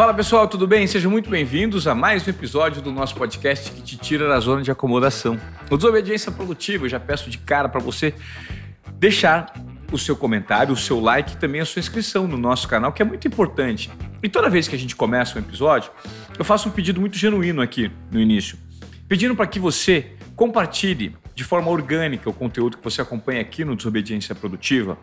Fala pessoal, tudo bem? Sejam muito bem-vindos a mais um episódio do nosso podcast que te tira da zona de acomodação. O Desobediência Produtiva, eu já peço de cara para você deixar o seu comentário, o seu like e também a sua inscrição no nosso canal, que é muito importante. E toda vez que a gente começa um episódio, eu faço um pedido muito genuíno aqui no início, pedindo para que você compartilhe de forma orgânica o conteúdo que você acompanha aqui no Desobediência Produtiva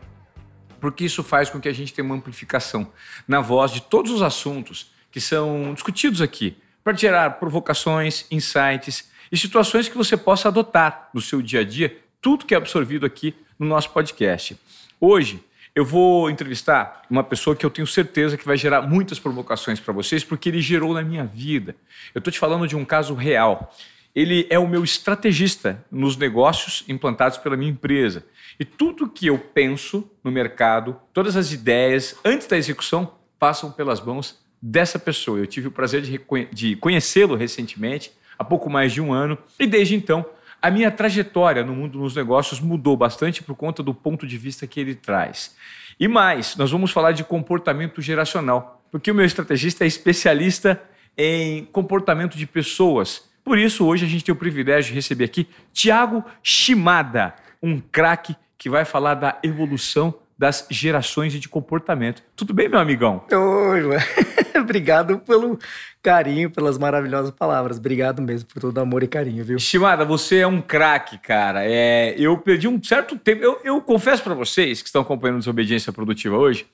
porque isso faz com que a gente tenha uma amplificação na voz de todos os assuntos que são discutidos aqui, para gerar provocações, insights e situações que você possa adotar no seu dia a dia, tudo que é absorvido aqui no nosso podcast. Hoje, eu vou entrevistar uma pessoa que eu tenho certeza que vai gerar muitas provocações para vocês, porque ele gerou na minha vida. Eu estou te falando de um caso real. Ele é o meu estrategista nos negócios implantados pela minha empresa. E tudo que eu penso no mercado, todas as ideias, antes da execução, passam pelas mãos dessa pessoa. Eu tive o prazer de, de conhecê-lo recentemente, há pouco mais de um ano, e desde então a minha trajetória no mundo dos negócios mudou bastante por conta do ponto de vista que ele traz. E mais, nós vamos falar de comportamento geracional, porque o meu estrategista é especialista em comportamento de pessoas. Por isso, hoje a gente tem o privilégio de receber aqui Tiago Shimada, um craque que vai falar da evolução das gerações e de comportamento. Tudo bem, meu amigão? Oi, Obrigado pelo carinho, pelas maravilhosas palavras. Obrigado mesmo por todo o amor e carinho, viu? Estimada, você é um craque, cara. É, eu perdi um certo tempo. Eu, eu confesso para vocês que estão acompanhando Desobediência Produtiva hoje,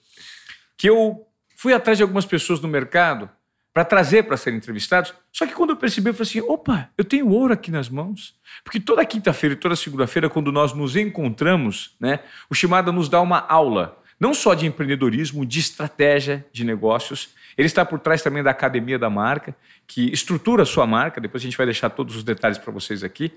que eu fui atrás de algumas pessoas no mercado para trazer para serem entrevistados. Só que quando eu percebi, eu falei assim: opa, eu tenho ouro aqui nas mãos. Porque toda quinta-feira e toda segunda-feira, quando nós nos encontramos, né, o Shimada nos dá uma aula, não só de empreendedorismo, de estratégia de negócios. Ele está por trás também da Academia da Marca, que estrutura a sua marca. Depois a gente vai deixar todos os detalhes para vocês aqui.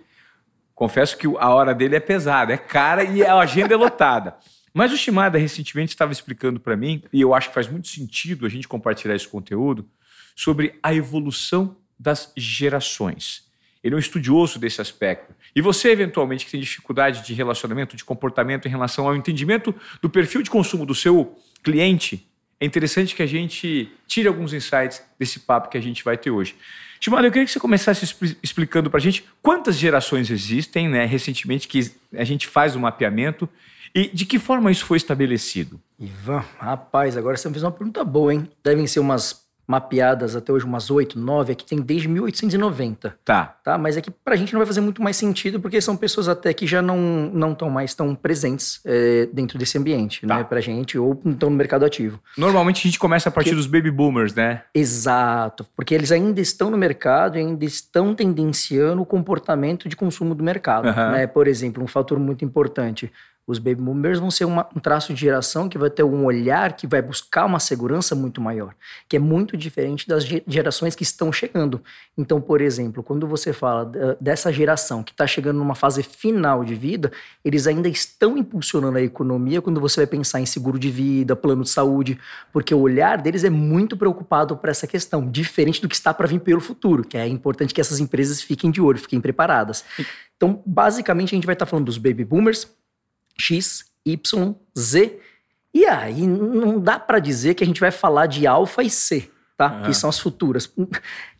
Confesso que a hora dele é pesada, é cara e a agenda é lotada. Mas o Shimada recentemente estava explicando para mim, e eu acho que faz muito sentido a gente compartilhar esse conteúdo, sobre a evolução das gerações. Ele é um estudioso desse aspecto. E você, eventualmente, que tem dificuldade de relacionamento, de comportamento em relação ao entendimento do perfil de consumo do seu cliente, é interessante que a gente tire alguns insights desse papo que a gente vai ter hoje. Timóteo, eu queria que você começasse explicando para a gente quantas gerações existem, né, recentemente, que a gente faz o um mapeamento e de que forma isso foi estabelecido. Ivan, rapaz, agora você me fez uma pergunta boa, hein? Devem ser umas mapeadas até hoje, umas oito, nove, aqui tem desde 1890. Tá. tá. Mas é que pra gente não vai fazer muito mais sentido, porque são pessoas até que já não não estão mais tão presentes é, dentro desse ambiente, tá. né, pra gente, ou estão no mercado ativo. Normalmente a gente começa a partir porque... dos baby boomers, né? Exato, porque eles ainda estão no mercado e ainda estão tendenciando o comportamento de consumo do mercado. Uhum. Né? Por exemplo, um fator muito importante, os baby boomers vão ser uma, um traço de geração que vai ter um olhar que vai buscar uma segurança muito maior, que é muito diferente das gerações que estão chegando. Então, por exemplo, quando você fala dessa geração que está chegando numa fase final de vida, eles ainda estão impulsionando a economia quando você vai pensar em seguro de vida, plano de saúde, porque o olhar deles é muito preocupado para essa questão, diferente do que está para vir pelo futuro, que é importante que essas empresas fiquem de olho, fiquem preparadas. Então, basicamente, a gente vai estar tá falando dos baby boomers, X, Y, Z. E aí não dá para dizer que a gente vai falar de alfa e C, tá? Uhum. Que são as futuras.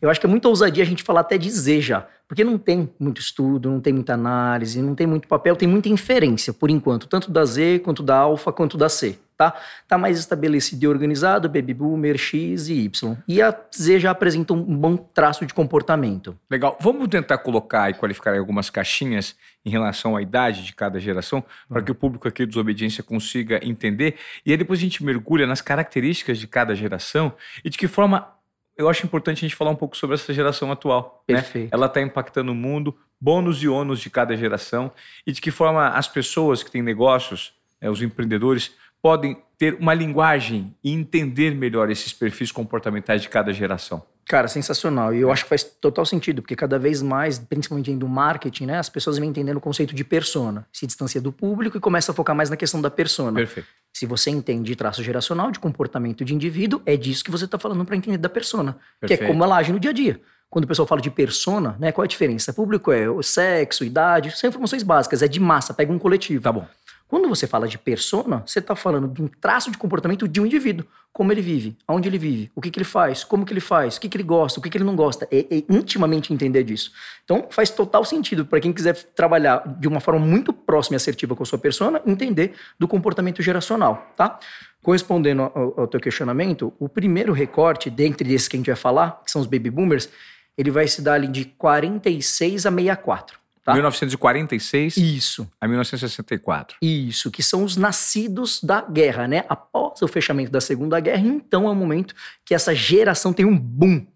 Eu acho que é muita ousadia a gente falar até de Z já, porque não tem muito estudo, não tem muita análise, não tem muito papel, tem muita inferência por enquanto, tanto da Z quanto da alfa quanto da C tá? Tá mais estabelecido e organizado, Baby Boomer, X e Y. E a Z já apresenta um bom traço de comportamento. Legal. Vamos tentar colocar e qualificar algumas caixinhas em relação à idade de cada geração, para que o público aqui do Desobediência consiga entender. E aí depois a gente mergulha nas características de cada geração e de que forma eu acho importante a gente falar um pouco sobre essa geração atual. Né? Perfeito. Né? Ela está impactando o mundo, bônus e ônus de cada geração, e de que forma as pessoas que têm negócios, é, os empreendedores, podem ter uma linguagem e entender melhor esses perfis comportamentais de cada geração? Cara, sensacional. E eu acho que faz total sentido, porque cada vez mais, principalmente do marketing, né, as pessoas vêm entendendo o conceito de persona. Se distancia do público e começa a focar mais na questão da persona. Perfeito. Se você entende de traço geracional, de comportamento de indivíduo, é disso que você está falando para entender da persona, Perfeito. que é como ela age no dia a dia. Quando o pessoal fala de persona, né, qual é a diferença? Público é o sexo, idade, são informações básicas, é de massa, pega um coletivo. Tá bom. Quando você fala de persona, você está falando de um traço de comportamento de um indivíduo. Como ele vive, aonde ele vive, o que, que ele faz, como que ele faz, o que, que ele gosta, o que, que ele não gosta. É, é intimamente entender disso. Então, faz total sentido para quem quiser trabalhar de uma forma muito próxima e assertiva com a sua persona, entender do comportamento geracional, tá? Correspondendo ao, ao teu questionamento, o primeiro recorte, dentre esses que a gente vai falar, que são os baby boomers, ele vai se dar ali de 46 a 64. Tá? 1946 Isso. a 1964. Isso, que são os nascidos da guerra, né? Após o fechamento da Segunda Guerra, então é o momento que essa geração tem um boom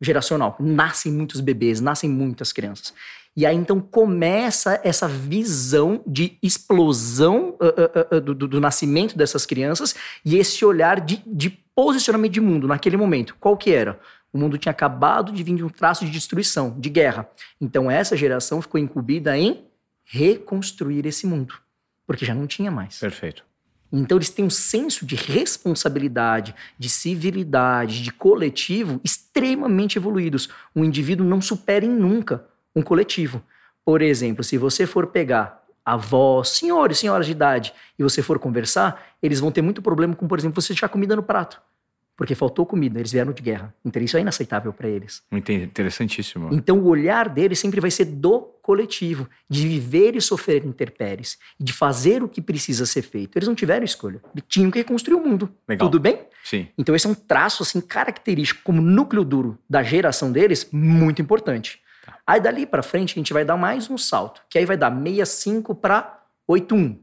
geracional. Nascem muitos bebês, nascem muitas crianças. E aí então começa essa visão de explosão uh, uh, uh, do, do, nascimento dessas crianças e esse olhar de, de posicionamento de mundo naquele momento. Qual que era? O mundo tinha acabado de vir de um traço de destruição, de guerra. Então essa geração ficou incumbida em reconstruir esse mundo, porque já não tinha mais. Perfeito. Então eles têm um senso de responsabilidade, de civilidade, de coletivo extremamente evoluídos. Um indivíduo não supera em nunca um coletivo. Por exemplo, se você for pegar avós, senhores, senhoras de idade, e você for conversar, eles vão ter muito problema com, por exemplo, você deixar comida no prato porque faltou comida, eles vieram de guerra. Então isso é inaceitável para eles. Interessantíssimo. Então o olhar deles sempre vai ser do coletivo, de viver e sofrer interpéries, de fazer o que precisa ser feito. Eles não tiveram escolha, eles tinham que reconstruir o mundo. Legal. Tudo bem? Sim. Então esse é um traço assim característico como núcleo duro da geração deles, muito importante. Tá. Aí dali para frente a gente vai dar mais um salto, que aí vai dar 65 para 81.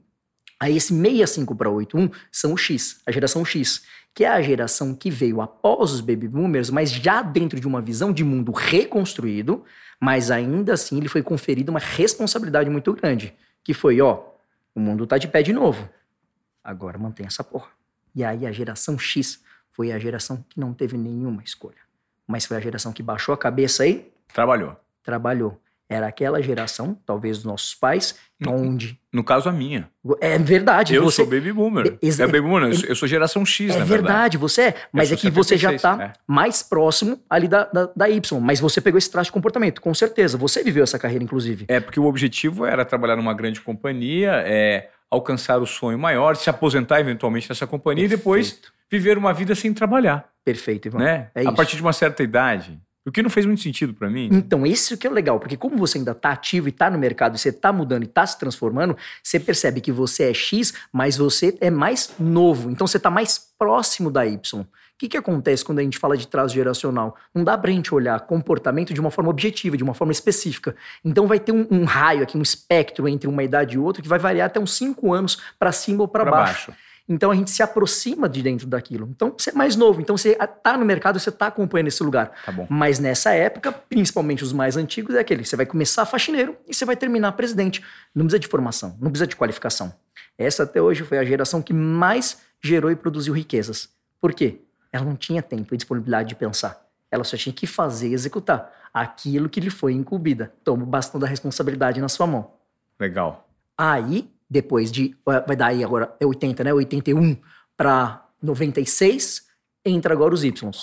Aí esse 65 para 81 são o X, a geração X que é a geração que veio após os baby boomers, mas já dentro de uma visão de mundo reconstruído, mas ainda assim ele foi conferido uma responsabilidade muito grande, que foi, ó, o mundo tá de pé de novo. Agora mantém essa porra. E aí a geração X foi a geração que não teve nenhuma escolha, mas foi a geração que baixou a cabeça aí, trabalhou. Trabalhou era aquela geração, talvez dos nossos pais, no, onde. No caso, a minha. É verdade. Eu você... sou baby boomer. É, é baby boomer, eu sou geração X, é na verdade. verdade. você é. Mas é que 76, você já está é. mais próximo ali da, da, da, Y. Mas você pegou esse traço de comportamento, com certeza. Você viveu essa carreira, inclusive. É, porque o objetivo era trabalhar numa grande companhia, é, alcançar o sonho maior, se aposentar eventualmente nessa companhia Perfeito. e depois viver uma vida sem trabalhar. Perfeito, Ivan. Né? É a isso. partir de uma certa idade. O que não fez muito sentido para mim. Então, isso que é legal, porque como você ainda tá ativo e tá no mercado, e você tá mudando e tá se transformando, você percebe que você é X, mas você é mais novo. Então, você tá mais próximo da Y. O que, que acontece quando a gente fala de traço geracional? Não dá pra gente olhar comportamento de uma forma objetiva, de uma forma específica. Então vai ter um, um raio aqui, um espectro entre uma idade e outra que vai variar até uns 5 anos para cima ou para baixo. baixo. Então a gente se aproxima de dentro daquilo. Então você é mais novo, então você está no mercado, você está acompanhando esse lugar. Tá Mas nessa época, principalmente os mais antigos, é aquele: você vai começar faxineiro e você vai terminar presidente. Não precisa de formação, não precisa de qualificação. Essa até hoje foi a geração que mais gerou e produziu riquezas. Por quê? Ela não tinha tempo e disponibilidade de pensar. Ela só tinha que fazer e executar aquilo que lhe foi incumbida. Toma o bastão da responsabilidade na sua mão. Legal. Aí depois de. Vai dar aí agora, é 80, né? 81 para 96, entra agora os Y. O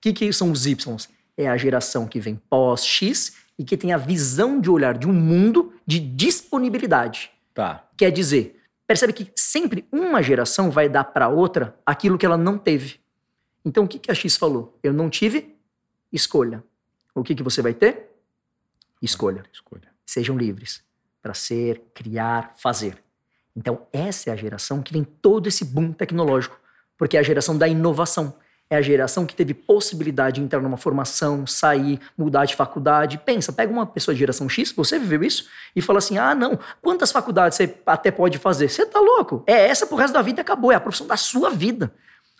que, que são os Y? É a geração que vem pós-X e que tem a visão de olhar de um mundo de disponibilidade. Tá. Quer dizer, percebe que sempre uma geração vai dar para outra aquilo que ela não teve. Então o que, que a X falou? Eu não tive escolha. O que, que você vai ter? Escolha. Escolha. Sejam livres para ser, criar, fazer. Então, essa é a geração que vem todo esse boom tecnológico, porque é a geração da inovação. É a geração que teve possibilidade de entrar numa formação, sair, mudar de faculdade. Pensa, pega uma pessoa de geração X, você viveu isso, e fala assim: ah, não, quantas faculdades você até pode fazer? Você tá louco? É essa pro resto da vida acabou, é a profissão da sua vida.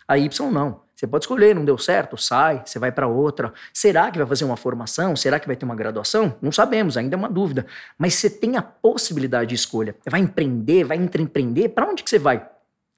A Y não. Você pode escolher, não deu certo, sai, você vai para outra. Será que vai fazer uma formação? Será que vai ter uma graduação? Não sabemos, ainda é uma dúvida. Mas você tem a possibilidade de escolha. Vai empreender, vai empreender, para onde que você vai?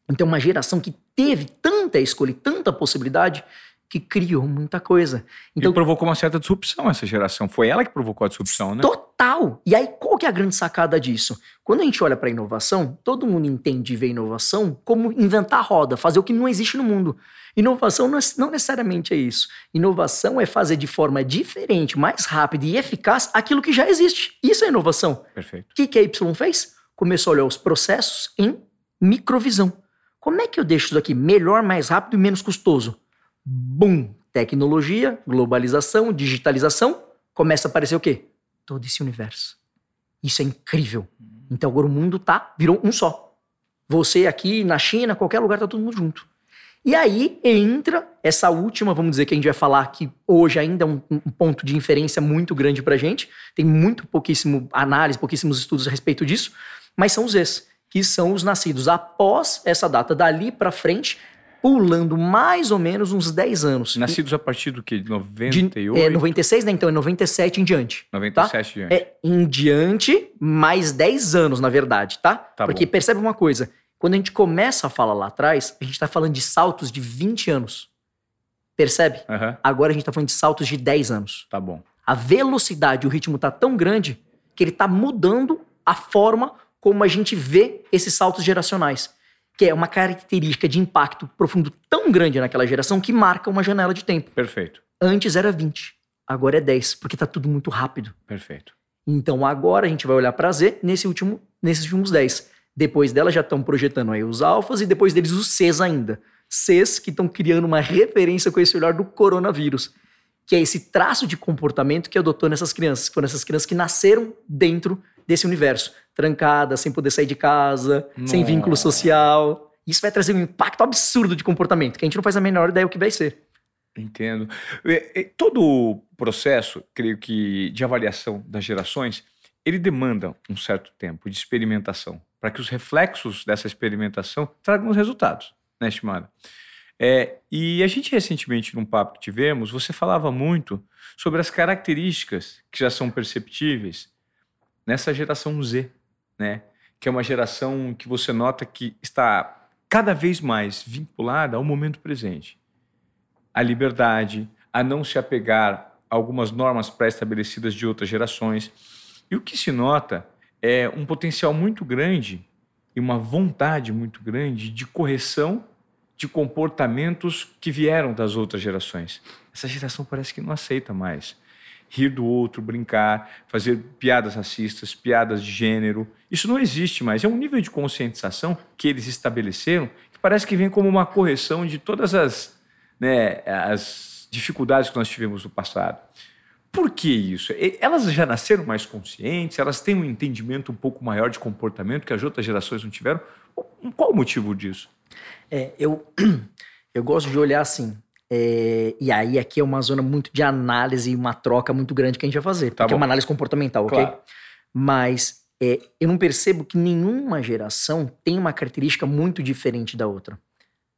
Então, uma geração que teve tanta escolha e tanta possibilidade que criou muita coisa. Então, e provocou uma certa disrupção essa geração. Foi ela que provocou a disrupção, né? Total! E aí, qual que é a grande sacada disso? Quando a gente olha para inovação, todo mundo entende e vê inovação como inventar a roda, fazer o que não existe no mundo. Inovação não, é, não necessariamente é isso. Inovação é fazer de forma diferente, mais rápida e eficaz aquilo que já existe. Isso é inovação. Perfeito. O que, que a Y fez? Começou a olhar os processos em microvisão. Como é que eu deixo isso aqui melhor, mais rápido e menos custoso? Bum! Tecnologia, globalização, digitalização, começa a aparecer o quê? Todo esse universo. Isso é incrível. Então agora o mundo tá, virou um só. Você aqui na China, qualquer lugar, tá todo mundo junto. E aí entra essa última, vamos dizer que a gente vai falar que hoje ainda é um, um ponto de inferência muito grande pra gente. Tem muito pouquíssimo análise, pouquíssimos estudos a respeito disso, mas são os Zs, que são os nascidos após essa data. Dali para frente, pulando mais ou menos uns 10 anos. Nascidos a partir do que? De 98? De, é, 96, né? Então é 97 em diante. 97 tá? em diante. É em diante, mais 10 anos, na verdade, tá? tá Porque bom. percebe uma coisa. Quando a gente começa a falar lá atrás, a gente está falando de saltos de 20 anos. Percebe? Uhum. Agora a gente está falando de saltos de 10 anos. Tá bom. A velocidade, o ritmo está tão grande que ele está mudando a forma como a gente vê esses saltos geracionais que é uma característica de impacto profundo tão grande naquela geração que marca uma janela de tempo. Perfeito. Antes era 20, agora é 10, porque está tudo muito rápido. Perfeito. Então agora a gente vai olhar para Z nesse último, nesses últimos 10. Depois dela já estão projetando aí os alfas e depois deles os Cs ainda. Cs que estão criando uma referência com esse olhar do coronavírus, que é esse traço de comportamento que adotou nessas crianças, que foram essas crianças que nasceram dentro desse universo trancada, sem poder sair de casa, Nossa. sem vínculo social. Isso vai trazer um impacto absurdo de comportamento, que a gente não faz a menor ideia o que vai ser. Entendo. Todo o processo, creio que, de avaliação das gerações, ele demanda um certo tempo de experimentação, para que os reflexos dessa experimentação tragam os resultados, né, estimada? É, e a gente recentemente, num papo que tivemos, você falava muito sobre as características que já são perceptíveis nessa geração Z, né? Que é uma geração que você nota que está cada vez mais vinculada ao momento presente. A liberdade, a não se apegar a algumas normas pré-estabelecidas de outras gerações. E o que se nota é um potencial muito grande e uma vontade muito grande de correção de comportamentos que vieram das outras gerações. Essa geração parece que não aceita mais rir do outro, brincar, fazer piadas racistas, piadas de gênero. Isso não existe mais. É um nível de conscientização que eles estabeleceram que parece que vem como uma correção de todas as, né, as dificuldades que nós tivemos no passado. Por que isso? Elas já nasceram mais conscientes, elas têm um entendimento um pouco maior de comportamento que as outras gerações não tiveram. Qual o motivo disso? É, eu, eu gosto de olhar assim. É, e aí aqui é uma zona muito de análise e uma troca muito grande que a gente vai fazer. Tá porque bom. é uma análise comportamental, claro. ok? Mas é, eu não percebo que nenhuma geração tem uma característica muito diferente da outra.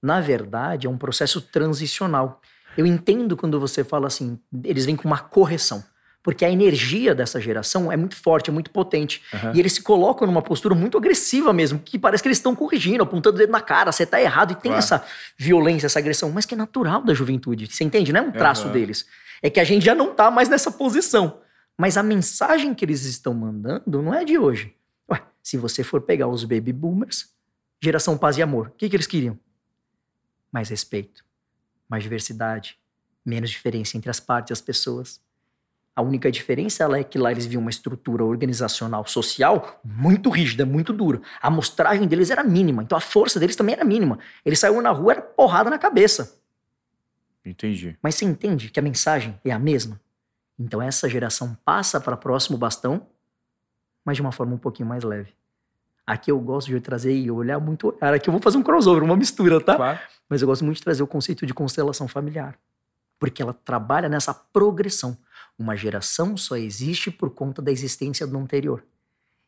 Na verdade, é um processo transicional. Eu entendo quando você fala assim, eles vêm com uma correção porque a energia dessa geração é muito forte, é muito potente. Uhum. E eles se colocam numa postura muito agressiva mesmo, que parece que eles estão corrigindo, apontando o dedo na cara, você tá errado, e tem claro. essa violência, essa agressão, mas que é natural da juventude. Você entende? Não é um traço uhum. deles. É que a gente já não tá mais nessa posição. Mas a mensagem que eles estão mandando não é de hoje. Ué, se você for pegar os baby boomers, geração paz e amor, o que, que eles queriam? Mais respeito, mais diversidade, menos diferença entre as partes e as pessoas a única diferença é que lá eles viam uma estrutura organizacional social muito rígida, muito dura. A amostragem deles era mínima, então a força deles também era mínima. Eles saíram na rua, era porrada na cabeça. Entendi. Mas você entende que a mensagem é a mesma? Então essa geração passa para o próximo bastão, mas de uma forma um pouquinho mais leve. Aqui eu gosto de trazer e olhar muito. Aqui eu vou fazer um crossover, uma mistura, tá? Claro. Mas eu gosto muito de trazer o conceito de constelação familiar. Porque ela trabalha nessa progressão. Uma geração só existe por conta da existência do anterior.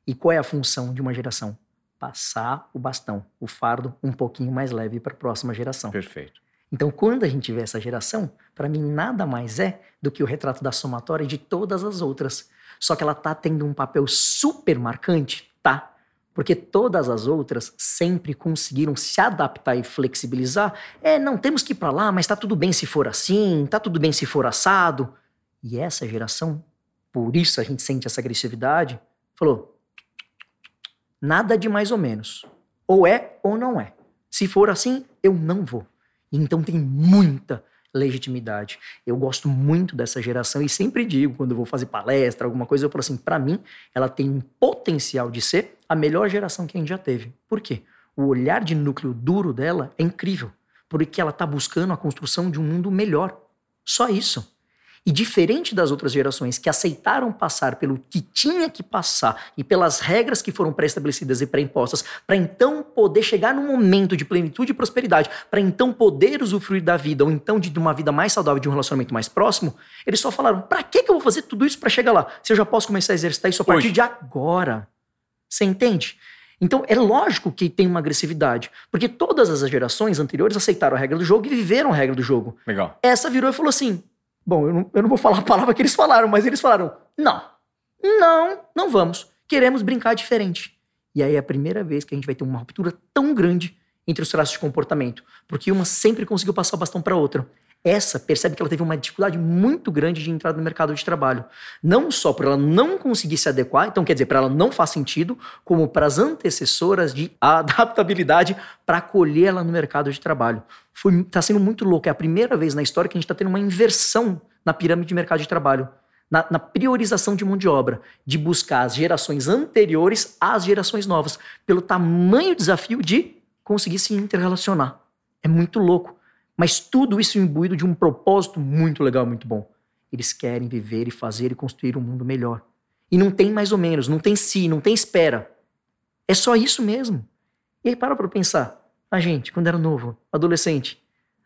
E qual é a função de uma geração? Passar o bastão, o fardo, um pouquinho mais leve para a próxima geração. Perfeito. Então, quando a gente vê essa geração, para mim nada mais é do que o retrato da somatória de todas as outras. Só que ela tá tendo um papel super marcante, tá? Porque todas as outras sempre conseguiram se adaptar e flexibilizar. É, não temos que ir para lá, mas tá tudo bem se for assim, tá tudo bem se for assado. E essa geração, por isso a gente sente essa agressividade, falou: nada de mais ou menos. Ou é ou não é. Se for assim, eu não vou. Então tem muita legitimidade. Eu gosto muito dessa geração e sempre digo, quando eu vou fazer palestra, alguma coisa, eu falo assim: para mim, ela tem um potencial de ser a melhor geração que a gente já teve. Por quê? o olhar de núcleo duro dela é incrível, porque ela está buscando a construção de um mundo melhor. Só isso. E diferente das outras gerações que aceitaram passar pelo que tinha que passar e pelas regras que foram pré-estabelecidas e pré-impostas, para então poder chegar num momento de plenitude e prosperidade, para então poder usufruir da vida, ou então de uma vida mais saudável, de um relacionamento mais próximo, eles só falaram: para que, que eu vou fazer tudo isso para chegar lá? Se eu já posso começar a exercitar isso a partir Hoje. de agora. Você entende? Então é lógico que tem uma agressividade, porque todas as gerações anteriores aceitaram a regra do jogo e viveram a regra do jogo. Legal. Essa virou e falou assim: Bom, eu não, eu não vou falar a palavra que eles falaram, mas eles falaram: não, não, não vamos. Queremos brincar diferente. E aí é a primeira vez que a gente vai ter uma ruptura tão grande entre os traços de comportamento, porque uma sempre conseguiu passar o bastão para outra. Essa percebe que ela teve uma dificuldade muito grande de entrar no mercado de trabalho. Não só por ela não conseguir se adequar, então quer dizer, para ela não faz sentido, como para as antecessoras de adaptabilidade para acolher ela no mercado de trabalho. Está sendo muito louco. É a primeira vez na história que a gente está tendo uma inversão na pirâmide de mercado de trabalho. Na, na, priorização de mão de obra, de buscar as gerações anteriores às gerações novas, pelo tamanho desafio de conseguir se interrelacionar. É muito louco. Mas tudo isso imbuído de um propósito muito legal, muito bom. Eles querem viver e fazer e construir um mundo melhor. E não tem mais ou menos, não tem si, não tem espera. É só isso mesmo. E aí para pra pensar. A gente, quando era novo, adolescente,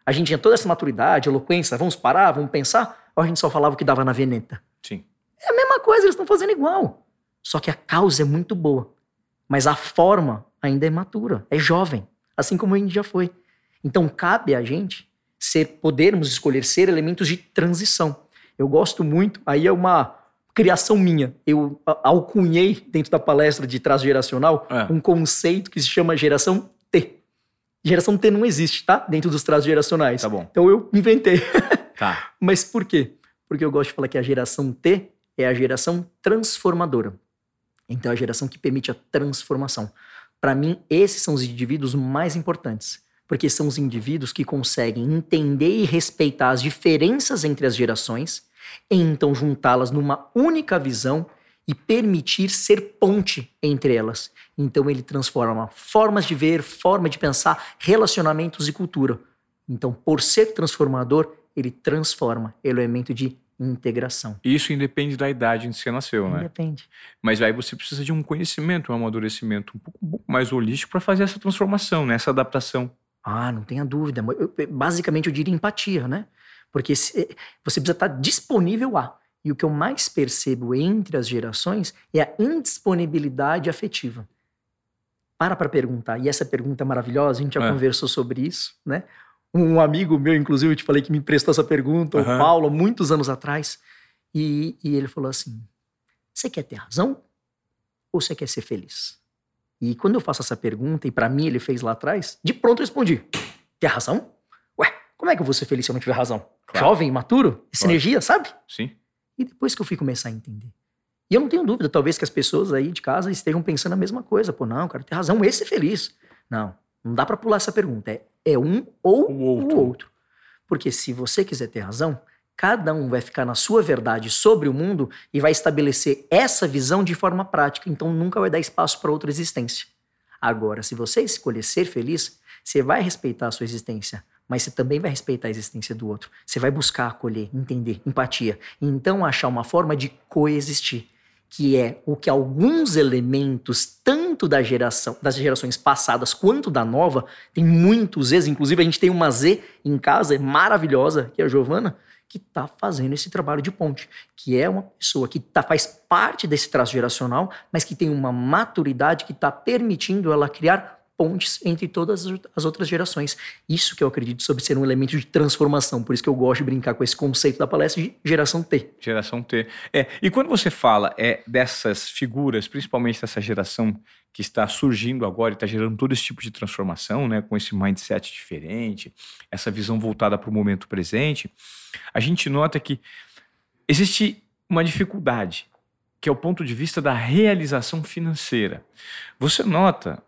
a gente tinha toda essa maturidade, eloquência, vamos parar, vamos pensar, ou a gente só falava o que dava na veneta? Sim. É a mesma coisa, eles estão fazendo igual. Só que a causa é muito boa. Mas a forma ainda é matura, é jovem, assim como a gente já foi. Então cabe a gente ser, podermos escolher ser elementos de transição. Eu gosto muito, aí é uma criação minha. Eu alcunhei dentro da palestra de traço geracional é. um conceito que se chama geração T. Geração T não existe, tá? Dentro dos traços geracionais. Tá bom. Então eu inventei. Tá. Mas por quê? Porque eu gosto de falar que a geração T é a geração transformadora. Então é a geração que permite a transformação. Para mim, esses são os indivíduos mais importantes porque são os indivíduos que conseguem entender e respeitar as diferenças entre as gerações, e então juntá-las numa única visão e permitir ser ponte entre elas. Então ele transforma formas de ver, forma de pensar, relacionamentos e cultura. Então, por ser transformador, ele transforma elemento de integração. Isso independe da idade em que você nasceu, né? Independe. Mas aí você precisa de um conhecimento, um amadurecimento um pouco, um pouco mais holístico para fazer essa transformação, né? essa adaptação. Ah, não tenha dúvida. basicamente, eu diria empatia, né? Porque se, eh, você precisa estar disponível a. E o que eu mais percebo entre as gerações é a indisponibilidade afetiva. Para para perguntar. E essa pergunta é maravilhosa, a gente já é. conversou sobre isso, né? Um amigo meu, inclusive, eu te falei que me emprestou essa pergunta, uhum. o Paulo, muitos anos atrás. E, e ele falou assim: Você quer ter razão ou você quer ser feliz? E quando eu faço essa pergunta, e para mim ele fez lá atrás, de pronto eu respondi: Tem razão? Ué, como é que eu vou ser feliz se eu não tiver razão? Claro. Jovem, imaturo, energia, sabe? Sim. E depois que eu fui começar a entender. E eu não tenho dúvida, talvez que as pessoas aí de casa estejam pensando a mesma coisa. Pô, não, cara, tem razão, esse é feliz. Não, não dá para pular essa pergunta. É, é um ou o outro. o outro. Porque se você quiser ter razão, Cada um vai ficar na sua verdade sobre o mundo e vai estabelecer essa visão de forma prática, então nunca vai dar espaço para outra existência. Agora, se você escolher ser feliz, você vai respeitar a sua existência, mas você também vai respeitar a existência do outro. Você vai buscar acolher, entender, empatia, e então achar uma forma de coexistir, que é o que alguns elementos, tanto da geração, das gerações passadas quanto da nova, tem muitos Zs, inclusive a gente tem uma Z em casa, é maravilhosa, que é a Giovana, que está fazendo esse trabalho de ponte, que é uma pessoa que tá, faz parte desse traço geracional, mas que tem uma maturidade que está permitindo ela criar pontes entre todas as outras gerações. Isso que eu acredito sobre ser um elemento de transformação. Por isso que eu gosto de brincar com esse conceito da palestra de geração T. Geração T. É, e quando você fala é, dessas figuras, principalmente dessa geração que está surgindo agora e está gerando todo esse tipo de transformação, né, com esse mindset diferente, essa visão voltada para o momento presente, a gente nota que existe uma dificuldade, que é o ponto de vista da realização financeira. Você nota,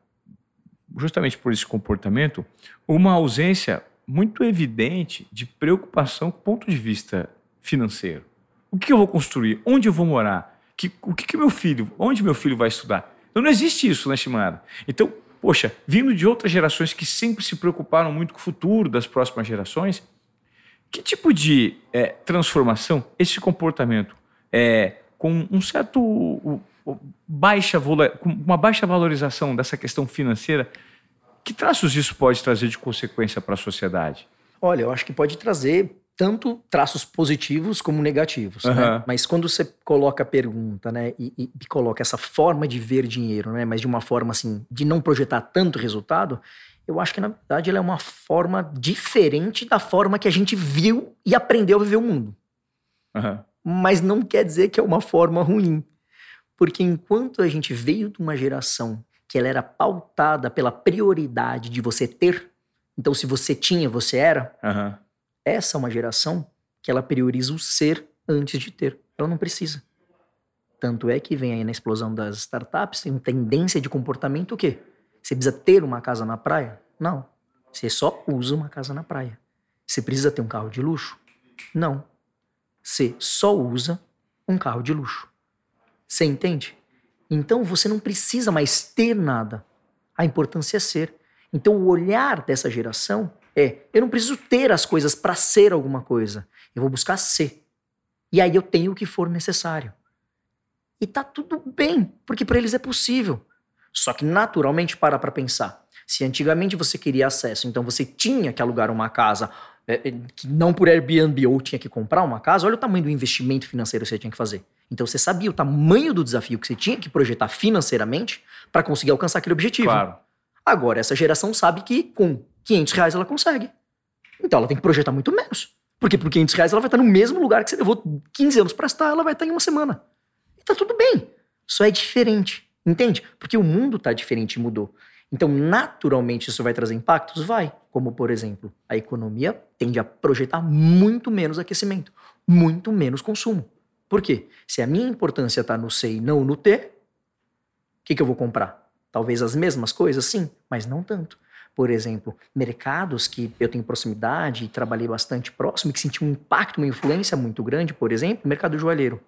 justamente por esse comportamento, uma ausência muito evidente de preocupação com o ponto de vista financeiro. O que eu vou construir? Onde eu vou morar? Que, o que, que meu filho, onde meu filho vai estudar? Então não existe isso na né, Shimada. Então, poxa, vindo de outras gerações que sempre se preocuparam muito com o futuro das próximas gerações, que tipo de é, transformação esse comportamento é, com um certo baixa com uma baixa valorização dessa questão financeira, que traços isso pode trazer de consequência para a sociedade? Olha, eu acho que pode trazer tanto traços positivos como negativos. Uhum. Né? Mas quando você coloca a pergunta, né, e, e, e, coloca essa forma de ver dinheiro, né, mas de uma forma assim, de não projetar tanto resultado, eu acho que na verdade ela é uma forma diferente da forma que a gente viu e aprendeu a viver o mundo. Uhum. Mas não quer dizer que é uma forma ruim. Porque enquanto a gente veio de uma geração que ela era pautada pela prioridade de você ter, então se você tinha, você era, uhum. essa é uma geração que ela prioriza o ser antes de ter. Ela não precisa. Tanto é que vem aí na explosão das startups, tem tendência de comportamento o quê? Você precisa ter uma casa na praia? Não. Você só usa uma casa na praia. Você precisa ter um carro de luxo? Não. Você só usa um carro de luxo. Você entende? Então você não precisa mais ter nada. A importância é ser. Então o olhar dessa geração é: eu não preciso ter as coisas para ser alguma coisa. Eu vou buscar ser. E aí eu tenho o que for necessário. E tá tudo bem, porque para eles é possível. Só que naturalmente para para pensar. Se antigamente você queria acesso, então você tinha que alugar uma casa, é, é, não por Airbnb ou tinha que comprar uma casa, olha o tamanho do investimento financeiro que você tinha que fazer. Então você sabia o tamanho do desafio que você tinha que projetar financeiramente para conseguir alcançar aquele objetivo. Claro. Agora, essa geração sabe que com 500 reais ela consegue. Então ela tem que projetar muito menos. Porque por 500 reais ela vai estar no mesmo lugar que você levou 15 anos para estar, ela vai estar em uma semana. E tá tudo bem. Só é diferente. Entende? Porque o mundo está diferente e mudou. Então, naturalmente, isso vai trazer impactos? Vai. Como, por exemplo, a economia tende a projetar muito menos aquecimento, muito menos consumo. Por quê? Se a minha importância está no C e não no T, o que, que eu vou comprar? Talvez as mesmas coisas, sim, mas não tanto. Por exemplo, mercados que eu tenho proximidade e trabalhei bastante próximo e que senti um impacto, uma influência muito grande, por exemplo, mercado joalheiro.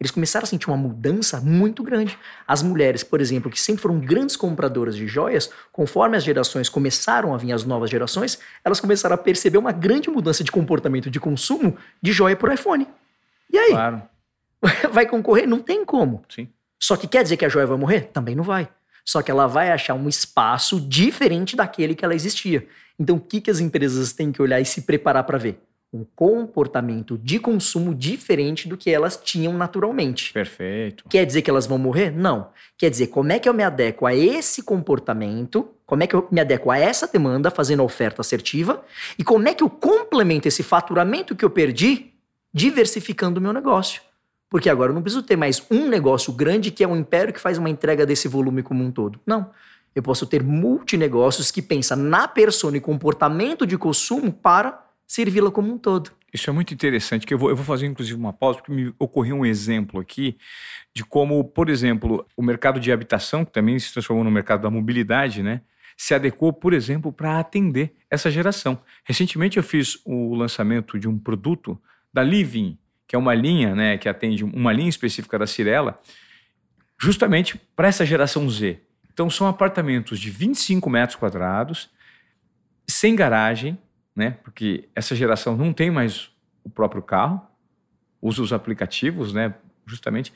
Eles começaram a sentir uma mudança muito grande. As mulheres, por exemplo, que sempre foram grandes compradoras de joias, conforme as gerações começaram a vir as novas gerações, elas começaram a perceber uma grande mudança de comportamento de consumo de joia por iPhone. E aí? Claro. Vai concorrer? Não tem como. Sim. Só que quer dizer que a joia vai morrer? Também não vai. Só que ela vai achar um espaço diferente daquele que ela existia. Então, o que, que as empresas têm que olhar e se preparar para ver? Um comportamento de consumo diferente do que elas tinham naturalmente. Perfeito. Quer dizer que elas vão morrer? Não. Quer dizer, como é que eu me adequo a esse comportamento? Como é que eu me adequo a essa demanda fazendo a oferta assertiva? E como é que eu complemento esse faturamento que eu perdi diversificando o meu negócio? Porque agora eu não preciso ter mais um negócio grande que é um império que faz uma entrega desse volume como um todo. Não. Eu posso ter multinegócios que pensam na persona e comportamento de consumo para servi-la como um todo. Isso é muito interessante, que eu vou, eu vou fazer inclusive uma pausa, porque me ocorreu um exemplo aqui de como, por exemplo, o mercado de habitação, que também se transformou no mercado da mobilidade, né? Se adequou, por exemplo, para atender essa geração. Recentemente eu fiz o lançamento de um produto da Living, que é uma linha, né, que atende uma linha específica da Cirela, justamente para essa geração Z. Então são apartamentos de 25 metros quadrados, sem garagem, né? Porque essa geração não tem mais o próprio carro, usa os aplicativos, né? Justamente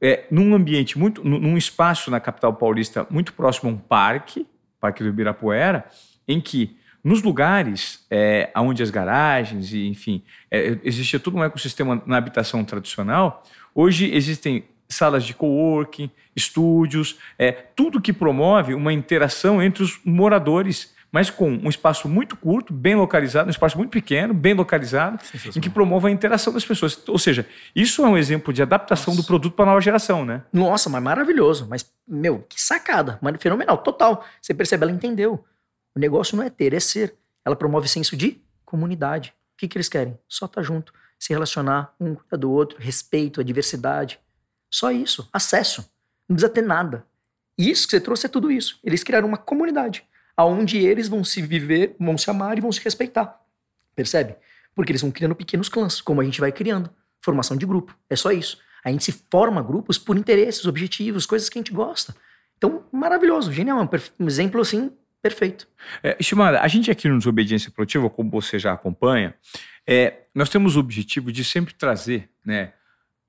é, num ambiente muito, num espaço na capital paulista muito próximo a um parque, Parque do Ibirapuera, em que nos lugares é, onde as garagens e enfim é, existia todo um ecossistema na habitação tradicional, hoje existem salas de coworking, estúdios, é, tudo que promove uma interação entre os moradores mas com um espaço muito curto, bem localizado, um espaço muito pequeno, bem localizado, em que promova a interação das pessoas. Ou seja, isso é um exemplo de adaptação Nossa. do produto para a nova geração, né? Nossa, mas maravilhoso. Mas, meu, que sacada. Mas fenomenal, total. Você percebe, ela entendeu. O negócio não é ter, é ser. Ela promove senso de comunidade. O que, que eles querem? Só estar tá junto, se relacionar um com do outro, respeito, a diversidade. Só isso, acesso. Não precisa ter nada. Isso que você trouxe é tudo isso. Eles criaram uma comunidade aonde eles vão se viver, vão se amar e vão se respeitar. Percebe? Porque eles vão criando pequenos clãs, como a gente vai criando. Formação de grupo. É só isso. A gente se forma grupos por interesses, objetivos, coisas que a gente gosta. Então, maravilhoso, genial, um, um exemplo assim perfeito. É, Estimada, a gente aqui no Desobediência Produtiva, como você já acompanha, é, nós temos o objetivo de sempre trazer né,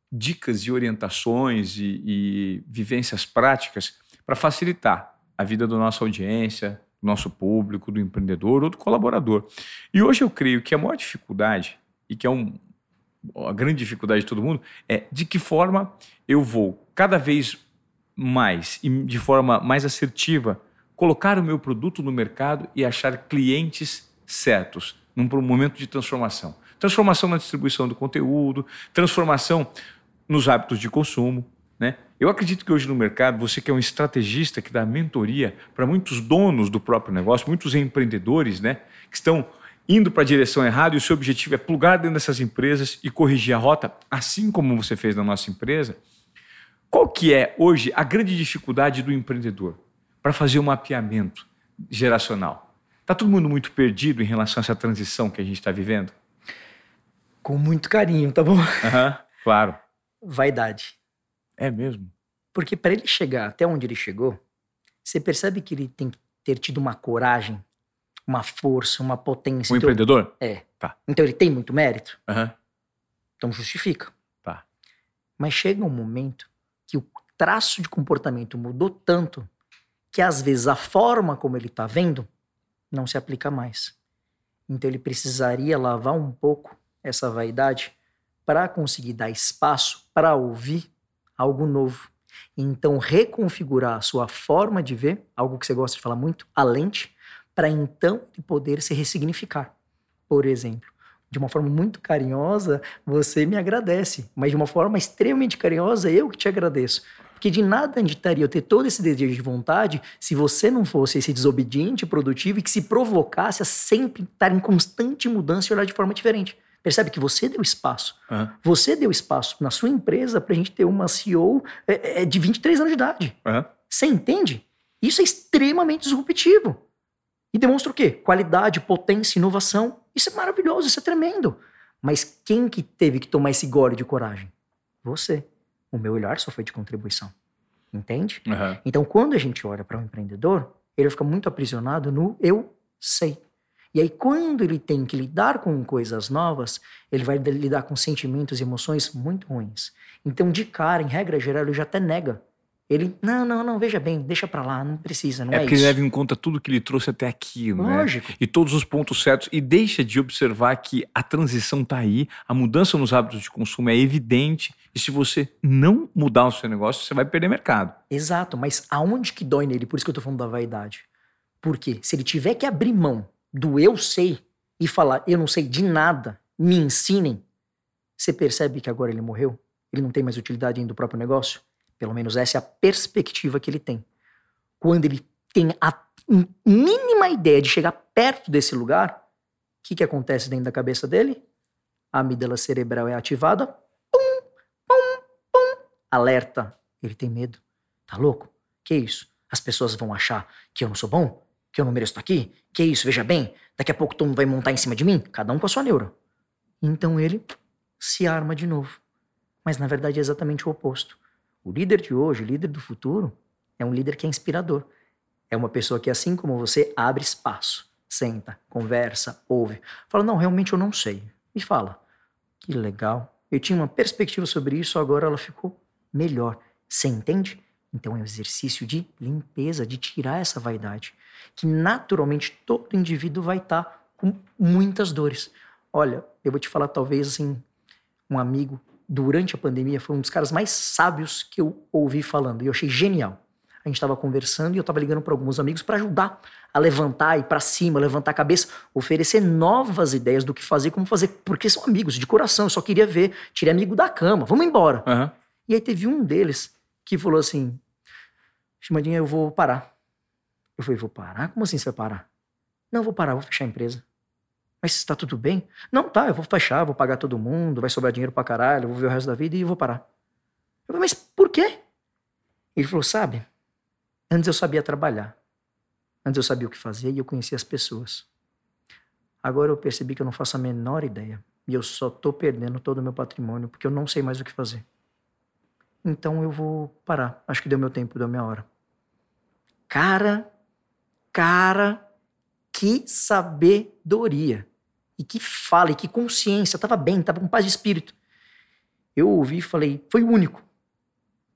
dicas e orientações e, e vivências práticas para facilitar a vida da nossa audiência, do nosso público, do empreendedor ou do colaborador. E hoje eu creio que a maior dificuldade, e que é um, a grande dificuldade de todo mundo, é de que forma eu vou cada vez mais e de forma mais assertiva colocar o meu produto no mercado e achar clientes certos num momento de transformação. Transformação na distribuição do conteúdo, transformação nos hábitos de consumo. Né? Eu acredito que hoje no mercado, você que é um estrategista que dá mentoria para muitos donos do próprio negócio, muitos empreendedores né, que estão indo para a direção errada e o seu objetivo é plugar dentro dessas empresas e corrigir a rota, assim como você fez na nossa empresa. Qual que é hoje a grande dificuldade do empreendedor para fazer um mapeamento geracional? Está todo mundo muito perdido em relação a essa transição que a gente está vivendo? Com muito carinho, tá bom? Uhum, claro. Vaidade. É mesmo? Porque para ele chegar até onde ele chegou, você percebe que ele tem que ter tido uma coragem, uma força, uma potência. Um então, empreendedor? É. Tá. Então ele tem muito mérito? Uhum. Então justifica. Tá. Mas chega um momento que o traço de comportamento mudou tanto que às vezes a forma como ele está vendo não se aplica mais. Então ele precisaria lavar um pouco essa vaidade para conseguir dar espaço para ouvir algo novo. Então reconfigurar a sua forma de ver, algo que você gosta de falar muito, a lente, para então poder se ressignificar. Por exemplo, de uma forma muito carinhosa, você me agradece, mas de uma forma extremamente carinhosa, eu que te agradeço. Porque de nada adiantaria eu ter todo esse desejo de vontade se você não fosse esse desobediente, produtivo e que se provocasse a sempre estar em constante mudança e olhar de forma diferente. Percebe que você deu espaço. Uhum. Você deu espaço na sua empresa para a gente ter uma CEO é, é, de 23 anos de idade. Uhum. Você entende? Isso é extremamente disruptivo. E demonstra o quê? Qualidade, potência, inovação. Isso é maravilhoso, isso é tremendo. Mas quem que teve que tomar esse gole de coragem? Você o meu olhar só foi de contribuição. Entende? Uhum. Então, quando a gente olha para um empreendedor, ele fica muito aprisionado no eu sei. E aí, quando ele tem que lidar com coisas novas, ele vai lidar com sentimentos e emoções muito ruins. Então, de cara, em regra geral, ele já até nega ele, não, não, não, veja bem, deixa para lá, não precisa, não é, é porque isso. ele leva em conta tudo que ele trouxe até aqui, né? Lógico. Né? E todos os pontos certos e deixa de observar que a transição tá aí, a mudança nos hábitos de consumo é evidente e se você não mudar o seu negócio, você vai perder mercado. Exato, mas aonde que dói nele? Por isso que eu tô falando da vaidade. Porque se ele tiver que abrir mão do eu sei e falar eu não sei de nada, me ensinem, você percebe que agora ele morreu? Ele não tem mais utilidade do próprio negócio? Pelo menos essa é a perspectiva que ele tem. Quando ele tem a mínima ideia de chegar perto desse lugar, o que, que acontece dentro da cabeça dele? A amígdala cerebral é ativada. Pum, pum, pum. Alerta. Ele tem medo. Tá louco? Que isso? As pessoas vão achar que eu não sou bom? Que eu não mereço estar aqui? Que isso? Veja bem, daqui a pouco todo mundo vai montar em cima de mim? Cada um com a sua neura. Então ele se arma de novo. Mas na verdade é exatamente o oposto. O líder de hoje, o líder do futuro, é um líder que é inspirador. É uma pessoa que, assim como você, abre espaço, senta, conversa, ouve. Fala, não, realmente eu não sei. E fala, que legal. Eu tinha uma perspectiva sobre isso, agora ela ficou melhor. Você entende? Então é um exercício de limpeza, de tirar essa vaidade, que naturalmente todo indivíduo vai estar tá com muitas dores. Olha, eu vou te falar talvez assim, um amigo durante a pandemia, foi um dos caras mais sábios que eu ouvi falando. E eu achei genial. A gente estava conversando e eu estava ligando para alguns amigos para ajudar a levantar, ir para cima, levantar a cabeça, oferecer novas ideias do que fazer, como fazer, porque são amigos de coração. Eu só queria ver, tirei amigo da cama, vamos embora. Uhum. E aí teve um deles que falou assim: Chimadinha, eu vou parar. Eu falei: vou parar? Como assim você vai parar? Não, vou parar, vou fechar a empresa. Mas está tudo bem? Não, tá, eu vou fechar, vou pagar todo mundo, vai sobrar dinheiro pra caralho, vou ver o resto da vida e vou parar. Eu falei, mas por quê? Ele falou, sabe, antes eu sabia trabalhar. Antes eu sabia o que fazer e eu conhecia as pessoas. Agora eu percebi que eu não faço a menor ideia. E eu só tô perdendo todo o meu patrimônio porque eu não sei mais o que fazer. Então eu vou parar. Acho que deu meu tempo, deu minha hora. Cara, cara, que sabedoria. E que fala, e que consciência. Tava bem, tava com paz de espírito. Eu ouvi e falei, foi o único.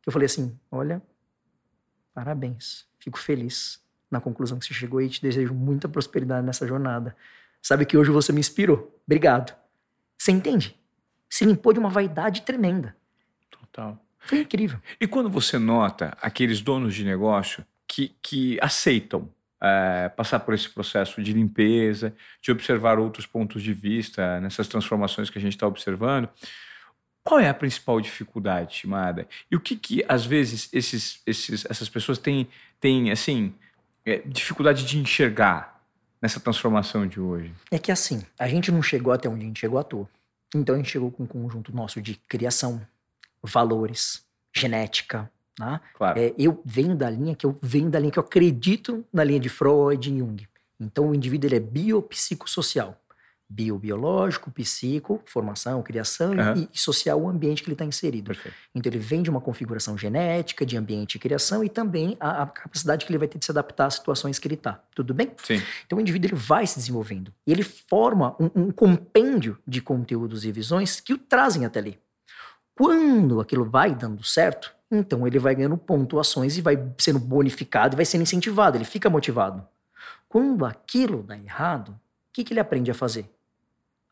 Eu falei assim: olha, parabéns, fico feliz na conclusão que você chegou e te desejo muita prosperidade nessa jornada. Sabe que hoje você me inspirou. Obrigado. Você entende? Se limpou de uma vaidade tremenda. Total. Foi incrível. E quando você nota aqueles donos de negócio que, que aceitam é, passar por esse processo de limpeza, de observar outros pontos de vista nessas transformações que a gente está observando, qual é a principal dificuldade, Mada? E o que, que às vezes, esses, esses, essas pessoas têm, têm assim, é, dificuldade de enxergar nessa transformação de hoje? É que assim, a gente não chegou até onde a gente chegou à toa. Então a gente chegou com um conjunto nosso de criação, valores, genética. Né? Claro. É, eu venho da linha que eu venho da linha que eu acredito na linha de Freud e Jung. Então o indivíduo ele é biopsicossocial biobiológico, psico, formação, criação uhum. e, e, social o ambiente que ele está inserido. Perfeito. Então ele vem de uma configuração genética, de ambiente e criação e também a, a, capacidade que ele vai ter de se adaptar às situações que ele está. Tudo bem? Sim. Então o indivíduo ele vai se desenvolvendo e ele forma um, um compêndio de conteúdos e visões que o trazem até ali. Quando aquilo vai dando certo, então ele vai ganhando pontuações e vai sendo bonificado e vai sendo incentivado, ele fica motivado. Quando aquilo dá errado, o que, que ele aprende a fazer?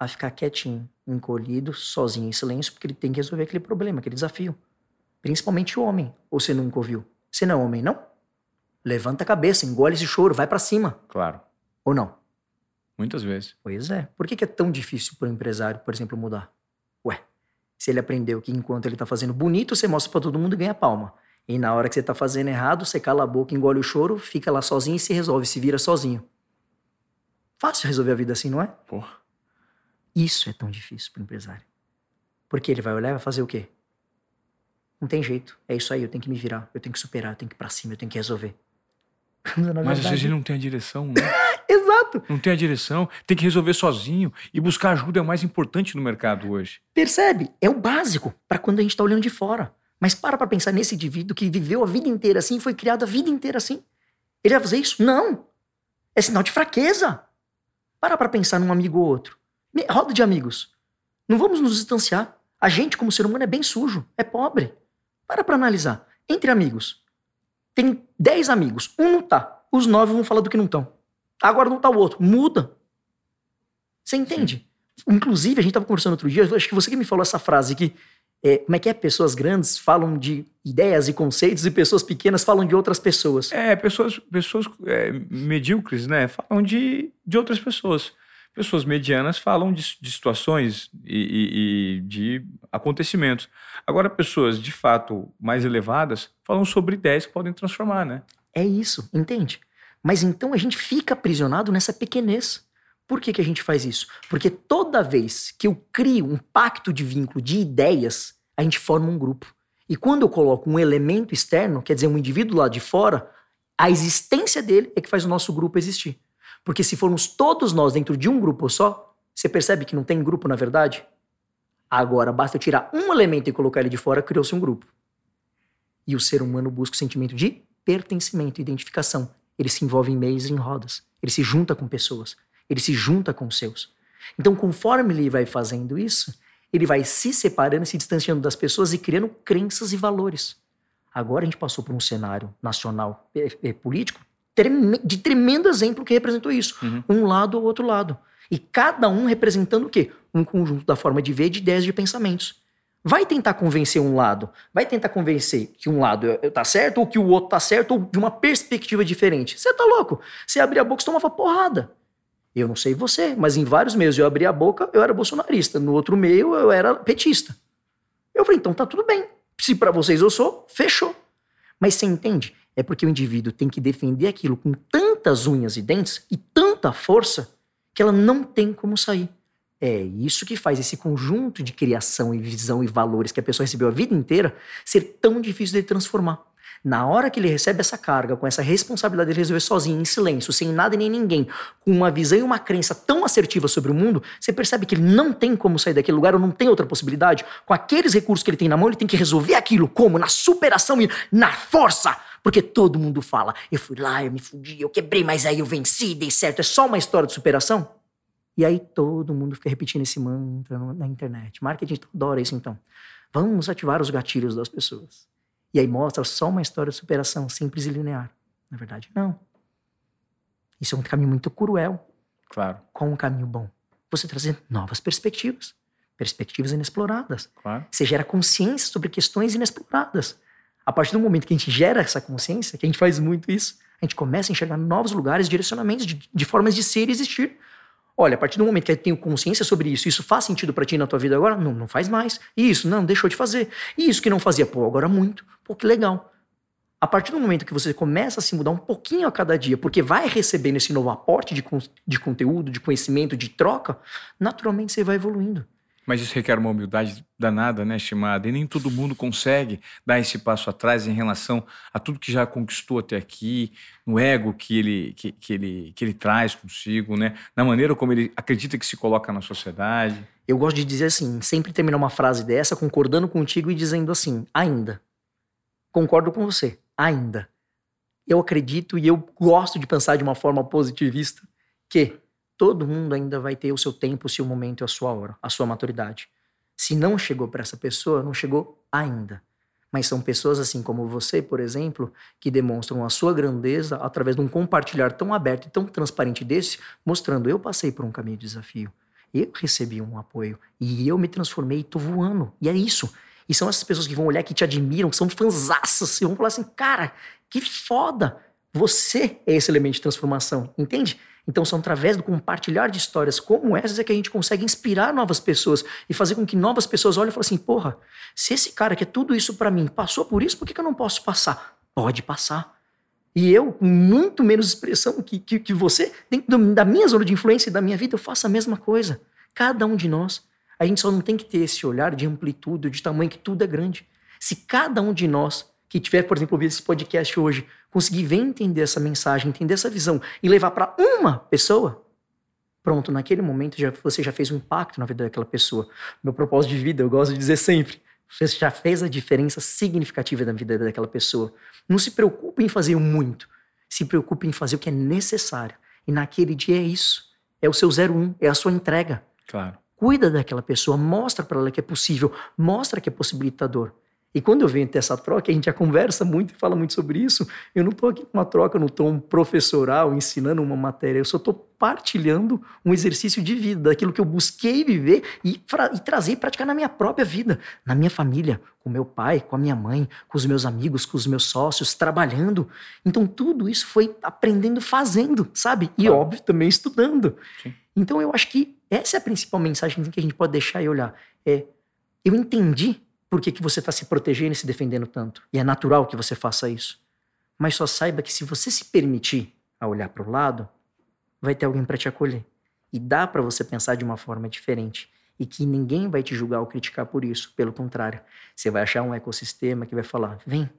a ficar quietinho, encolhido, sozinho, em silêncio, porque ele tem que resolver aquele problema, aquele desafio. Principalmente o homem. Ou você nunca ouviu? Você não é homem, não? Levanta a cabeça, engole esse choro, vai para cima. Claro. Ou não? Muitas vezes. Pois é. Por que, é tão difícil para o empresário, por exemplo, mudar? Se ele aprendeu que enquanto ele tá fazendo bonito, você mostra para todo mundo e ganha palma. E na hora que você tá fazendo errado, você cala a boca, engole o choro, fica lá sozinho e se resolve, se vira sozinho. Fácil resolver a vida assim, não é? Porra. Isso é tão difícil para o empresário. Porque ele vai olhar e vai fazer o quê? Não tem jeito. É isso aí, eu tenho que me virar, eu tenho que superar, eu tenho que ir pra cima, eu tenho que resolver. Mas às vezes ele não tem a direção, né? Exato. Não tem a direção, tem que resolver sozinho. E buscar ajuda é o mais importante no mercado hoje. Percebe? É o básico para quando a gente tá olhando de fora. Mas para pra pensar nesse indivíduo que viveu a vida inteira assim, foi criado a vida inteira assim. Ele vai fazer isso? Não. É sinal de fraqueza. Para pra pensar num amigo ou outro. Roda de amigos. Não vamos nos distanciar. A gente, como ser humano, é bem sujo, é pobre. Para pra analisar. Entre amigos. Tem 10 amigos, um não tá. Os nove vão falar do que não estão. Agora não tá o outro. Muda. Você entende? Inclusive, a gente tava conversando outro dia, acho que você que me falou essa frase que é, como é que é? Pessoas grandes falam de ideias e conceitos e pessoas pequenas falam de outras pessoas. É, pessoas, pessoas é, medíocres, né? Falam de, de outras pessoas pessoas medianas falam de, de situações e, e, e, de acontecimentos. Agora, pessoas de fato mais elevadas falam sobre ideias que podem transformar, né? É isso, entende? Mas então a gente fica aprisionado nessa pequenez. Por que, que a gente faz isso? Porque toda vez que eu crio um pacto de vínculo de ideias, a gente forma um grupo. E quando eu coloco um elemento externo, quer dizer, um indivíduo lá de fora, a existência dele é que faz o nosso grupo existir. Porque se formos todos nós dentro de um grupo só, você percebe que não tem grupo na verdade? Agora, basta eu tirar um elemento e colocar ele de fora, criou-se um grupo. E o ser humano busca o sentimento de pertencimento, identificação. Ele se envolve em meios e em rodas. Ele se junta com pessoas. Ele se junta com os seus. Então, conforme ele vai fazendo isso, ele vai se separando, se distanciando das pessoas e criando crenças e valores. Agora a gente passou por um cenário nacional é, é, político de tremendo exemplo que representou isso. Uhum. Um lado ou outro lado. E cada um representando o quê? Um conjunto da forma de ver, de ideias, de pensamentos. Vai tentar convencer um lado, vai tentar convencer que um lado tá certo ou que o outro tá certo ou de uma perspectiva diferente. Você tá louco? Você abrir a boca, você tomava porrada. Eu não sei você, mas em vários meios eu abri a boca, eu era bolsonarista. No outro meio, eu era petista. Eu falei, então tá tudo bem. Se para vocês eu sou, fechou. Mas você entende? é porque o indivíduo tem que defender aquilo com tantas unhas e dentes e tanta força que ela não tem como sair. É isso que faz esse conjunto de criação e visão e valores que a pessoa recebeu a vida inteira ser tão difícil de transformar. Na hora que ele recebe essa carga, com essa responsabilidade de resolver sozinho, em silêncio, sem nada nem ninguém, com uma visão e uma crença tão assertiva sobre o mundo, você percebe que ele não tem como sair daquele lugar ou não tem outra possibilidade. Com aqueles recursos que ele tem na mão, ele tem que resolver aquilo como? Na superação e na força Porque todo mundo fala, eu fui lá, eu me fudi, eu quebrei, mas aí eu venci, dei certo. É só uma história de superação? E aí todo mundo fica repetindo esse mantra na internet. Marketing adora isso então. Vamos ativar os gatilhos das pessoas. E aí mostra só uma história de superação simples e linear. Na verdade, não. Isso é um caminho muito cruel. Claro. Com um caminho bom. Você trazer novas perspectivas. Perspectivas inexploradas. Claro. Você gera consciência sobre questões inexploradas. A partir do momento que a gente gera essa consciência, que a gente faz muito isso, a gente começa a enxergar novos lugares, direcionamentos de, de formas de ser e existir. Olha, a partir do momento que eu tenho consciência sobre isso, isso faz sentido para ti na tua vida agora? Não, não faz mais. Isso, não, deixou de fazer. E isso que não fazia, pô, agora muito. Pô, que legal. A partir do momento que você começa a se mudar um pouquinho a cada dia, porque vai recebendo esse novo aporte de, de conteúdo, de conhecimento, de troca, naturalmente você vai evoluindo. Mas isso requer uma humildade danada, né, estimada? E nem todo mundo consegue dar esse passo atrás em relação a tudo que já conquistou até aqui, no ego que ele, que, que ele, que ele traz consigo, né? Na maneira como ele acredita que se coloca na sociedade. Eu gosto de dizer assim, sempre terminar uma frase dessa concordando contigo e dizendo assim, ainda. Concordo com você, ainda. Eu acredito e eu gosto de pensar de uma forma positivista que todo mundo ainda vai ter o seu tempo, o seu momento a sua hora, a sua maturidade. Se não chegou para essa pessoa, não chegou ainda. Mas são pessoas assim como você, por exemplo, que demonstram a sua grandeza através de um compartilhar tão aberto e tão transparente desse, mostrando eu passei por um caminho de desafio. Eu recebi um apoio e eu me transformei e tô voando. E é isso. E são essas pessoas que vão olhar, que te admiram, que são fãzaças, e vão falar assim, cara, que foda! Você é esse elemento de transformação, entende? Então, são através do compartilhar de histórias como essas é que a gente consegue inspirar novas pessoas e fazer com que novas pessoas olhem e falem assim: porra, se esse cara que é tudo isso para mim passou por isso, por que, que eu não posso passar? Pode passar. E eu, com muito menos expressão que, que, que você, dentro da minha zona de influência e da minha vida, eu faço a mesma coisa. Cada um de nós. A gente só não tem que ter esse olhar de amplitude, de tamanho, que tudo é grande. Se cada um de nós que tiver, por exemplo, ouvido esse podcast hoje, conseguir ver entender essa mensagem, entender essa visão e levar para uma pessoa, pronto, naquele momento já, você já fez um impacto na vida daquela pessoa. Meu propósito de vida, eu gosto de dizer sempre, você já fez a diferença significativa na vida daquela pessoa. Não se preocupe em fazer muito, se preocupe em fazer o que é necessário. E naquele dia é isso. É o seu 01, é a sua entrega. Claro. Cuida daquela pessoa, mostra para ela que é possível, mostra que é possibilitador. E quando eu venho ter essa troca, a gente já conversa muito e fala muito sobre isso. Eu não estou aqui com uma troca no tom professoral, ensinando uma matéria. Eu só estou partilhando um exercício de vida, daquilo que eu busquei viver e, e trazer e praticar na minha própria vida, na minha família, com meu pai, com a minha mãe, com os meus amigos, com os meus sócios, trabalhando. Então tudo isso foi aprendendo fazendo, sabe? E claro. óbvio também estudando. Sim. Então eu acho que essa é a principal mensagem que a gente pode deixar e olhar. É, eu entendi por que, que você está se protegendo e se defendendo tanto. E é natural que você faça isso. Mas só saiba que se você se permitir a olhar para o lado, vai ter alguém para te acolher. E dá para você pensar de uma forma diferente. E que ninguém vai te julgar ou criticar por isso. Pelo contrário, você vai achar um ecossistema que vai falar: vem,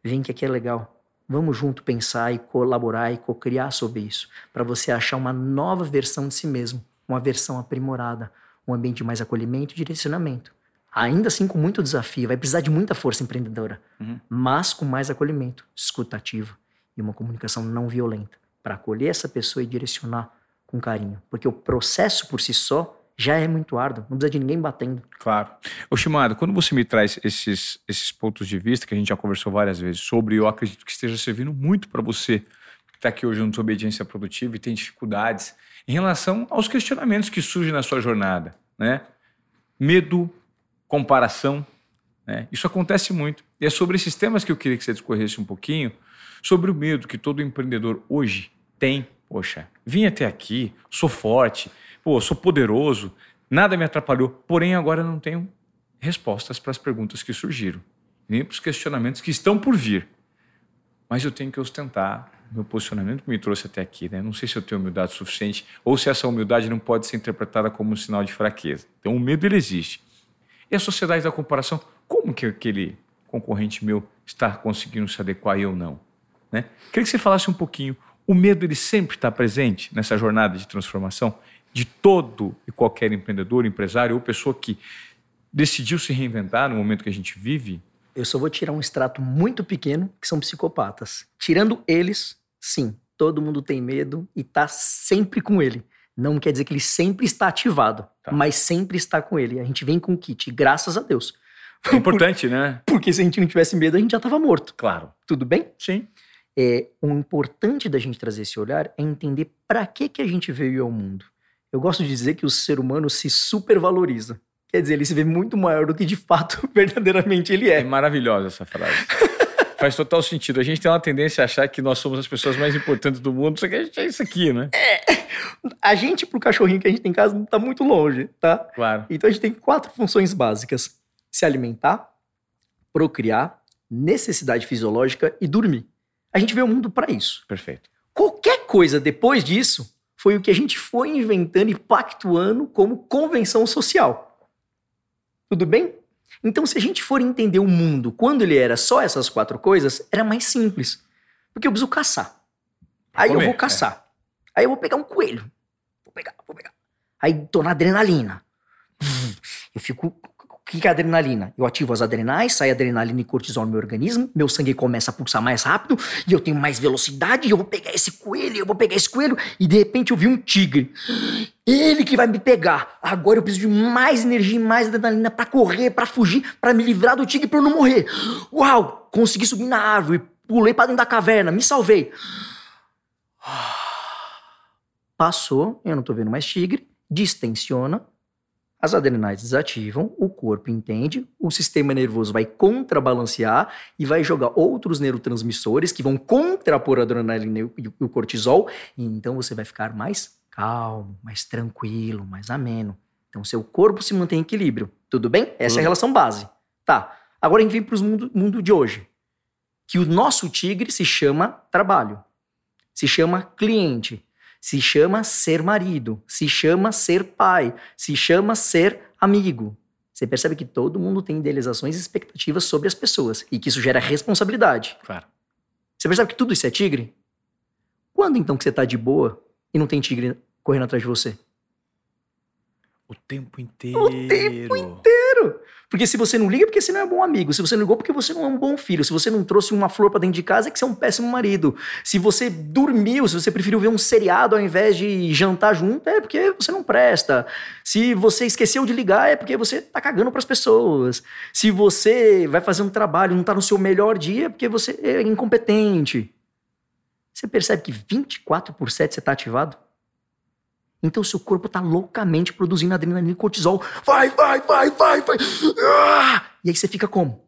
vem que aqui é legal. Vamos junto pensar e colaborar e co-criar sobre isso. Para você achar uma nova versão de si mesmo, uma versão aprimorada, um ambiente de mais acolhimento e direcionamento ainda assim com muito desafio, vai precisar de muita força empreendedora, uhum. mas com mais acolhimento, escutativo e uma comunicação não violenta, para acolher essa pessoa e direcionar com carinho, porque o processo por si só já é muito árduo, não precisa de ninguém batendo. Claro. Ô Shimado, quando você me traz esses, esses pontos de vista que a gente já conversou várias vezes sobre, eu acredito que esteja servindo muito para você que está aqui hoje no Desobediência Produtiva e tem dificuldades em relação aos questionamentos que surgem na sua jornada, né? Medo, comparação. Né? Isso acontece muito. E é sobre esses temas que eu queria que você discorresse um pouquinho, sobre o medo que todo empreendedor hoje tem. Poxa, vim até aqui, sou forte, pô, sou poderoso, nada me atrapalhou, porém agora não tenho respostas para as perguntas que surgiram, nem para os questionamentos que estão por vir. Mas eu tenho que ostentar meu posicionamento que me trouxe até aqui, né? Não sei se eu tenho humildade suficiente ou se essa humildade não pode ser interpretada como um sinal de fraqueza. Então o medo ele existe. E a sociedade da comparação, como que aquele concorrente meu está conseguindo se adequar e eu não? Né? Queria que você falasse um pouquinho. O medo ele sempre está presente nessa jornada de transformação de todo e qualquer empreendedor, empresário ou pessoa que decidiu se reinventar no momento que a gente vive. Eu só vou tirar um extrato muito pequeno, que são psicopatas. Tirando eles, sim, todo mundo tem medo e tá sempre com ele. Não quer dizer que ele sempre está ativado, tá. mas sempre está com ele. A gente vem com o kit, graças a Deus. É importante, né? Porque se a gente não tivesse medo, a gente já estava morto. Claro. Tudo bem? Sim. É, o importante da gente trazer esse olhar é entender para que, que a gente veio ao mundo. Eu gosto de dizer que o ser humano se supervaloriza. Quer dizer, ele se vê muito maior do que de fato verdadeiramente ele é. É maravilhosa essa frase. Faz total sentido. A gente tem uma tendência a achar que nós somos as pessoas mais importantes do mundo, só que a gente é isso aqui, né? É. A gente, pro cachorrinho que a gente tem em casa, não tá muito longe, tá? Claro. Então a gente tem quatro funções básicas: se alimentar, procriar, necessidade fisiológica e dormir. A gente veio ao mundo para isso. Perfeito. Qualquer coisa depois disso foi o que a gente foi inventando e pactuando como convenção social. Tudo bem? Então, se a gente for entender o mundo quando ele era só essas quatro coisas, era mais simples. Porque eu preciso caçar. Aí Comer, eu vou caçar. É. Aí eu vou pegar um coelho. Vou pegar, vou pegar. Aí tô na adrenalina. Eu fico o que é adrenalina? Eu ativo as adrenais, sai adrenalina e cortisol no meu organismo, meu sangue começa a pulsar mais rápido e eu tenho mais velocidade eu vou pegar esse coelho, eu vou pegar esse coelho e de repente eu vi um tigre. Ele que vai me pegar. Agora eu preciso de mais energia e mais adrenalina para correr, para fugir, para me livrar do tigre para eu não morrer. Uau! Consegui subir na árvore, pulei para dentro da caverna, me salvei. Passou, eu não tô vendo mais tigre, distensiona, as adrenais desativam, o corpo entende, o sistema nervoso vai contrabalancear e vai jogar outros neurotransmissores que vão contrapor a adrenalina e o cortisol, e então você vai ficar mais calmo, mais tranquilo, mais ameno. Então seu corpo se mantém em equilíbrio. Tudo bem? Essa é a relação base. Tá. Agora a gente vem para o mundo, mundo de hoje. Que o nosso tigre se chama trabalho, se chama cliente, se chama ser marido, se chama ser pai, se chama ser amigo. Você percebe que todo mundo tem idealizações e expectativas sobre as pessoas e que isso gera responsabilidade. Claro. Você percebe que tudo isso é tigre? Quando então que você tá de boa e não tem tigre correndo atrás de você? O tempo inteiro. O tempo inteiro. Porque se você não liga, é porque você não é um bom amigo. Se você não ligou, é porque você não é um bom filho. Se você não trouxe uma flor para dentro de casa, é que você é um péssimo marido. Se você dormiu, se você preferiu ver um seriado ao invés de jantar junto, é porque você não presta. Se você esqueceu de ligar, é porque você tá cagando para as pessoas. Se você vai fazer um trabalho não tá no seu melhor dia, é porque você é incompetente. Você percebe que 24 por 7 você tá ativado? Então seu corpo tá loucamente produzindo adrenalina e cortisol. Vai, vai, vai, vai, vai. Ah! E aí você fica como?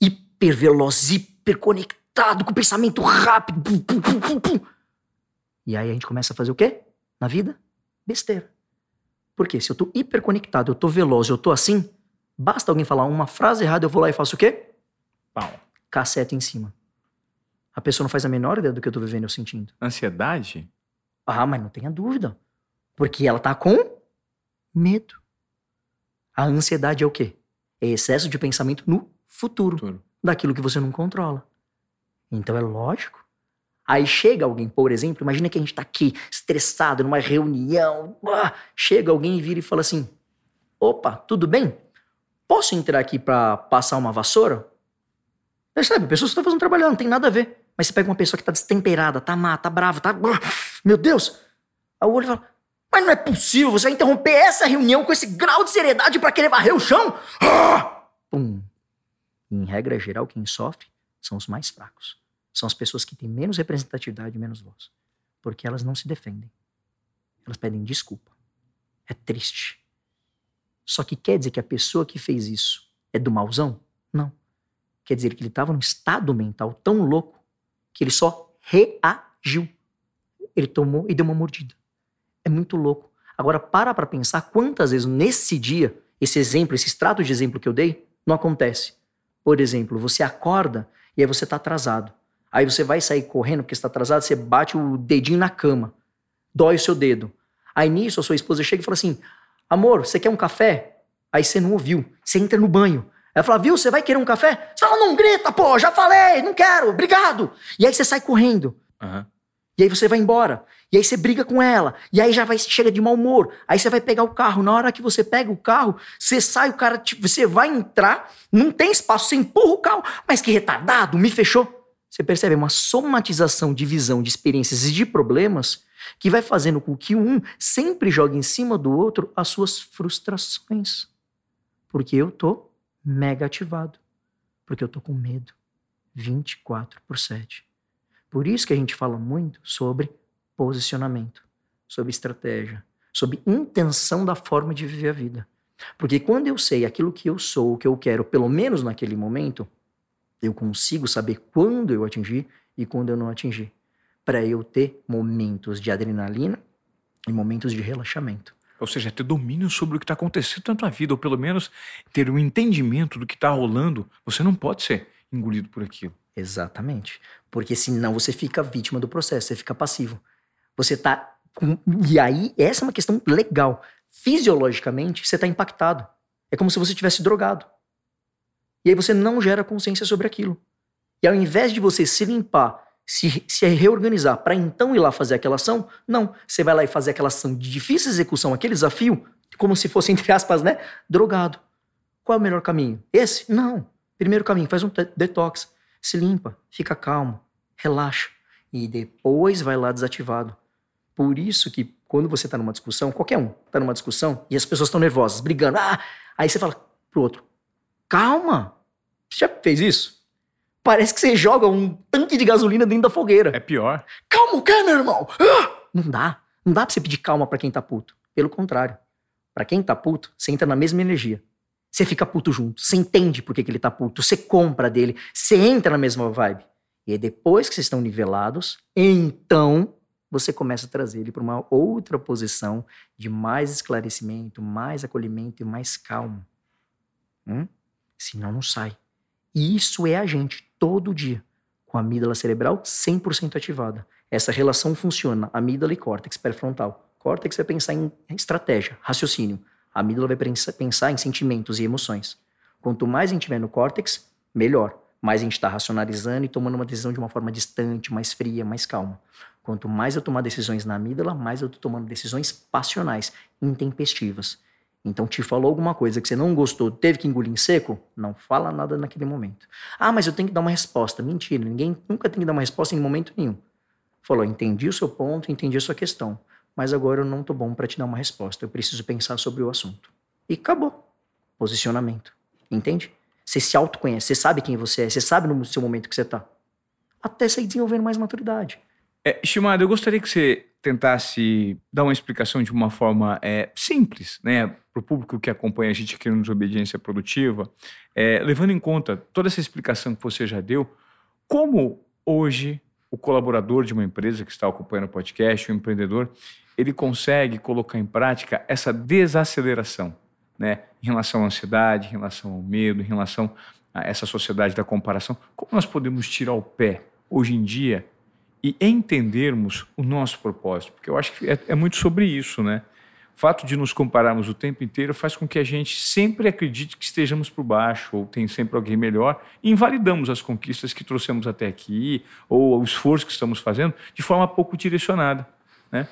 Hiperveloz, hiperconectado, com pensamento rápido. Pum, pum, pum. E aí a gente começa a fazer o quê? Na vida? Besteira. Porque se eu tô hiperconectado, eu tô veloz, eu tô assim, basta alguém falar uma frase errada, eu vou lá e faço o quê? Pau. Caceta em cima. A pessoa não faz a menor ideia do que eu tô vivendo ou sentindo. Ansiedade? Ah, mas não tenha dúvida. Porque ela tá com medo. A ansiedade é o quê? É excesso de pensamento no futuro, futuro. daquilo que você não controla. Então é lógico. Aí chega alguém, por exemplo, imagina que a gente tá aqui estressado numa reunião, chega alguém e vira e fala assim: "Opa, tudo bem? Posso entrar aqui para passar uma vassoura?" Percebe? Pessoas que estão fazendo trabalho, não tem nada a ver. Mas você pega uma pessoa que tá destemperada, tá má, tá brava, tá. Meu Deus! Aí o olho fala: mas não é possível você interromper essa reunião com esse grau de seriedade para querer varrer o chão? Ah! Pum. Em regra geral, quem sofre são os mais fracos. São as pessoas que têm menos representatividade e menos voz. Porque elas não se defendem. Elas pedem desculpa. É triste. Só que quer dizer que a pessoa que fez isso é do mauzão? Não. Quer dizer que ele estava num estado mental tão louco que ele só reagiu. Ele tomou e deu uma mordida. É muito louco. Agora, para para pensar quantas vezes nesse dia, esse exemplo, esse extrato de exemplo que eu dei, não acontece. Por exemplo, você acorda e aí você está atrasado. Aí você vai sair correndo porque está atrasado, você bate o dedinho na cama, dói o seu dedo. Aí nisso a sua esposa chega e fala assim: Amor, você quer um café? Aí você não ouviu, você entra no banho. Ela fala, viu, você vai querer um café? Você fala, não grita, pô, já falei, não quero, obrigado. E aí você sai correndo. Uhum. E aí você vai embora. E aí você briga com ela. E aí já vai chega de mau humor. Aí você vai pegar o carro. Na hora que você pega o carro, você sai, o cara, tipo, você vai entrar, não tem espaço, você empurra o carro. Mas que retardado, me fechou. Você percebe uma somatização de visão, de experiências e de problemas que vai fazendo com que um sempre jogue em cima do outro as suas frustrações. Porque eu tô mega ativado. Porque eu tô com medo. 24 por 7. Por isso que a gente fala muito sobre posicionamento, sobre estratégia, sobre intenção da forma de viver a vida. Porque quando eu sei aquilo que eu sou, o que eu quero, pelo menos naquele momento, eu consigo saber quando eu atingir e quando eu não atingir. Para eu ter momentos de adrenalina e momentos de relaxamento. Ou seja, ter domínio sobre o que está acontecendo na tua vida, ou pelo menos ter um entendimento do que está rolando. Você não pode ser engolido por aquilo. Exatamente. Porque senão você fica vítima do processo, você fica passivo. Você tá. E aí, essa é uma questão legal. Fisiologicamente, você está impactado. É como se você tivesse drogado. E aí você não gera consciência sobre aquilo. E ao invés de você se limpar, se, se reorganizar para então ir lá fazer aquela ação, não. Você vai lá e fazer aquela ação de difícil execução, aquele desafio, como se fosse, entre aspas, né? Drogado. Qual é o melhor caminho? Esse? Não. Primeiro caminho, faz um detox se limpa, fica calmo, relaxa e depois vai lá desativado. Por isso que quando você está numa discussão, qualquer um está numa discussão e as pessoas estão nervosas, brigando, ah, aí você fala pro outro, calma, você já fez isso? Parece que você joga um tanque de gasolina dentro da fogueira. É pior. Calma o quê, meu irmão? Ah! Não dá. Não dá pra você pedir calma para quem tá puto. Pelo contrário. para quem tá puto, você entra na mesma energia. Você fica puto junto. Você entende por que, que ele tá puto. Você compra dele. Você entra na mesma vibe. E aí, depois que vocês estão nivelados, então você começa a trazer ele para uma outra posição de mais esclarecimento, mais acolhimento e mais calmo. Hum? Senão não sai. E isso é a gente todo dia, com a amígdala cerebral 100% ativada. Essa relação funciona, amígdala e córtex pré-frontal. Córtex vai pensar em estratégia, raciocínio. A amígdala vai pensar em sentimentos e emoções. Quanto mais a gente tiver no córtex, melhor. Mais a gente está racionalizando e tomando uma decisão de uma forma distante, mais fria, mais calma. Quanto mais eu tomar decisões na amígdala, mais eu estou tomando decisões passionais, intempestivas. Então, te falou alguma coisa que você não gostou, teve que engolir em seco? Não fala nada naquele momento. Ah, mas eu tenho que dar uma resposta. Mentira, ninguém nunca tem que dar uma resposta em momento nenhum. Falou, entendi o seu ponto, entendi a sua questão mas agora eu não tô bom para te dar uma resposta. Eu preciso pensar sobre o assunto. E acabou. Posicionamento. Entende? Você se autoconhece, você sabe quem você é, você sabe no seu momento que você tá. Até sair desenvolvendo mais maturidade. É, eu gostaria que você tentasse dar uma explicação de uma forma é, simples, né, para o público que acompanha a gente aqui no Desobediência Produtiva, é, levando em conta toda essa explicação que você já deu, como hoje o colaborador de uma empresa que está acompanhando o podcast, o empreendedor, ele consegue colocar em prática essa desaceleração, né? Em relação à ansiedade, em relação ao medo, em relação a essa sociedade da comparação. Como nós podemos tirar o pé hoje em dia e entendermos o nosso propósito? Porque eu acho que é, é muito sobre isso, né? O fato de nos compararmos o tempo inteiro faz com que a gente sempre acredite que estejamos por baixo, ou tem sempre alguém melhor, e invalidamos as conquistas que trouxemos até aqui, ou o esforço que estamos fazendo, de forma pouco direcionada. Né?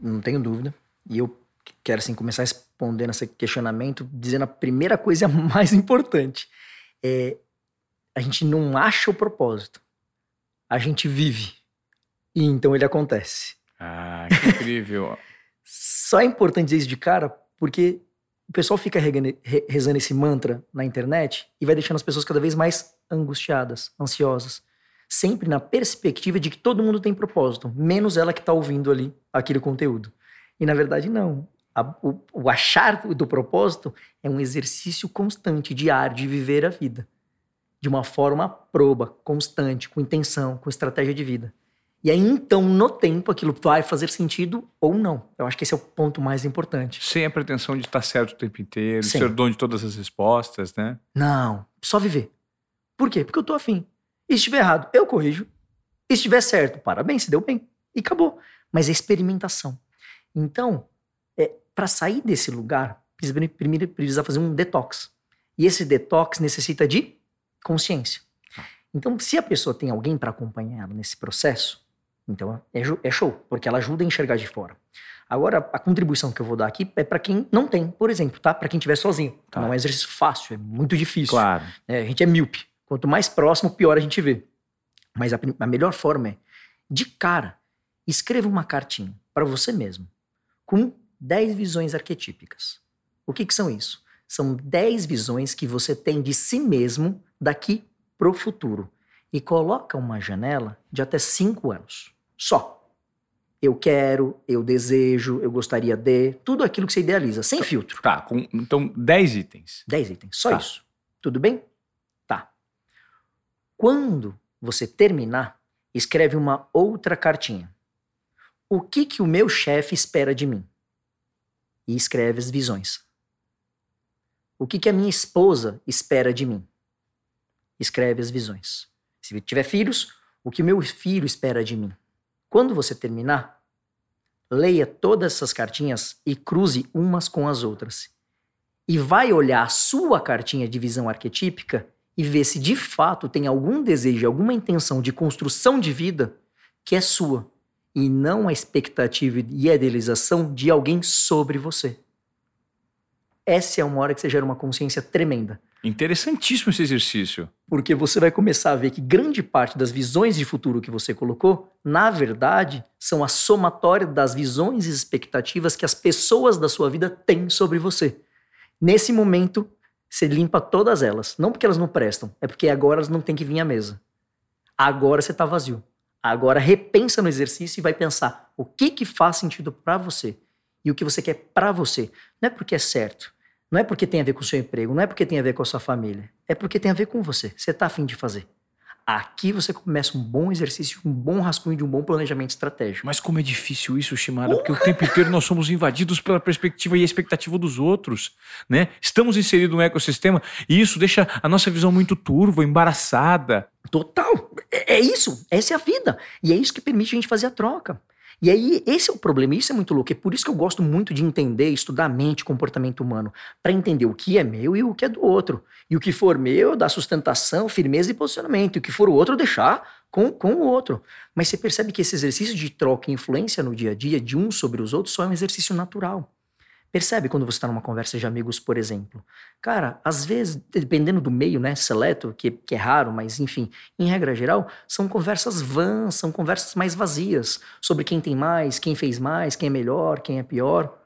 não tenho dúvida. E eu quero assim começar respondendo esse questionamento dizendo a primeira coisa mais importante. É, a gente não acha o propósito. A gente vive. E então ele acontece. Ah, que incrível. Só é importante dizer isso de cara porque o pessoal fica rezando esse mantra na internet e vai deixando as pessoas cada vez mais angustiadas, ansiosas sempre na perspectiva de que todo mundo tem propósito, menos ela que está ouvindo ali aquele conteúdo. E na verdade, não. A, o, o achar do propósito é um exercício constante, diário, de viver a vida. De uma forma proba, constante, com intenção, com estratégia de vida. E aí, então, no tempo, aquilo vai fazer sentido ou não. Eu acho que esse é o ponto mais importante. Sem a pretensão de estar certo o tempo inteiro, ser dono de todas as respostas, né? Não, só viver. Por quê? Porque eu tô afim. E se estiver errado, eu corrijo. E se estiver certo, parabéns, se deu bem. E acabou. Mas é experimentação. Então, é, para sair desse lugar, primeiro precisa fazer um detox. E esse detox necessita de consciência. Então, se a pessoa tem alguém para acompanhar ela nesse processo, Então é, é show, porque ela ajuda a enxergar de fora. Agora, a contribuição que eu vou dar aqui é para quem não tem, por exemplo, tá? Para quem estiver sozinho. Tá. Não é um exercício fácil, é muito difícil. Claro. É, a gente é míope. Quanto mais próximo, pior a gente vê. Mas a, a melhor forma é, de cara, escreva uma cartinha para você mesmo, com 10 visões arquetípicas. O que, que são isso? São 10 visões que você tem de si mesmo daqui pro futuro. E coloca uma janela de até 5 anos. Só eu quero, eu desejo, eu gostaria de, tudo aquilo que você idealiza, sem tá, filtro. Tá, com, então 10 itens. 10 itens, só tá. isso. Tudo bem? Tá. Quando você terminar, escreve uma outra cartinha. O que que o meu chefe espera de mim? E escreve as visões. O que que a minha esposa espera de mim? Escreve as visões. Se tiver filhos, o que meu filho espera de mim? Quando você terminar, leia todas essas cartinhas e cruze umas com as outras. E vai olhar a sua cartinha de visão arquetípica e ver se de fato tem algum desejo, alguma intenção de construção de vida que é sua e não a expectativa e a idealização de alguém sobre você. Essa é uma hora que você gera uma consciência tremenda. Interessantíssimo esse exercício. Porque você vai começar a ver que grande parte das visões de futuro que você colocou, na verdade, são a somatória das visões e expectativas que as pessoas da sua vida têm sobre você. Nesse momento, você limpa todas elas. Não porque elas não prestam, é porque agora elas não têm que vir à mesa. Agora você está vazio. Agora repensa no exercício e vai pensar o que que faz sentido para você e o que você quer para você. Não é porque é certo, não é porque tem a ver com o seu emprego, não é porque tem a ver com a sua família. É porque tem a ver com você. Você está afim de fazer. Aqui você começa um bom exercício, um bom rascunho de um bom planejamento estratégico. Mas como é difícil isso, Shimara, porque o tempo inteiro nós somos invadidos pela perspectiva e expectativa dos outros, né? Estamos inseridos no ecossistema e isso deixa a nossa visão muito turva, embaraçada. Total. É, é isso. Essa é a vida. E é isso que permite a gente fazer a troca. E aí, esse é o problema, isso é muito louco. É por isso que eu gosto muito de entender, estudar mente, comportamento humano, para entender o que é meu e o que é do outro. E o que for meu, dar sustentação, firmeza e posicionamento. E o que for o outro, deixar com, com o outro. Mas você percebe que esse exercício de troca e influência no dia a dia de um sobre os outros só é um exercício natural. Percebe quando você está numa conversa de amigos, por exemplo? Cara, às vezes, dependendo do meio, né, seleto, que, que é raro, mas enfim, em regra geral, são conversas vãs, são conversas mais vazias sobre quem tem mais, quem fez mais, quem é melhor, quem é pior.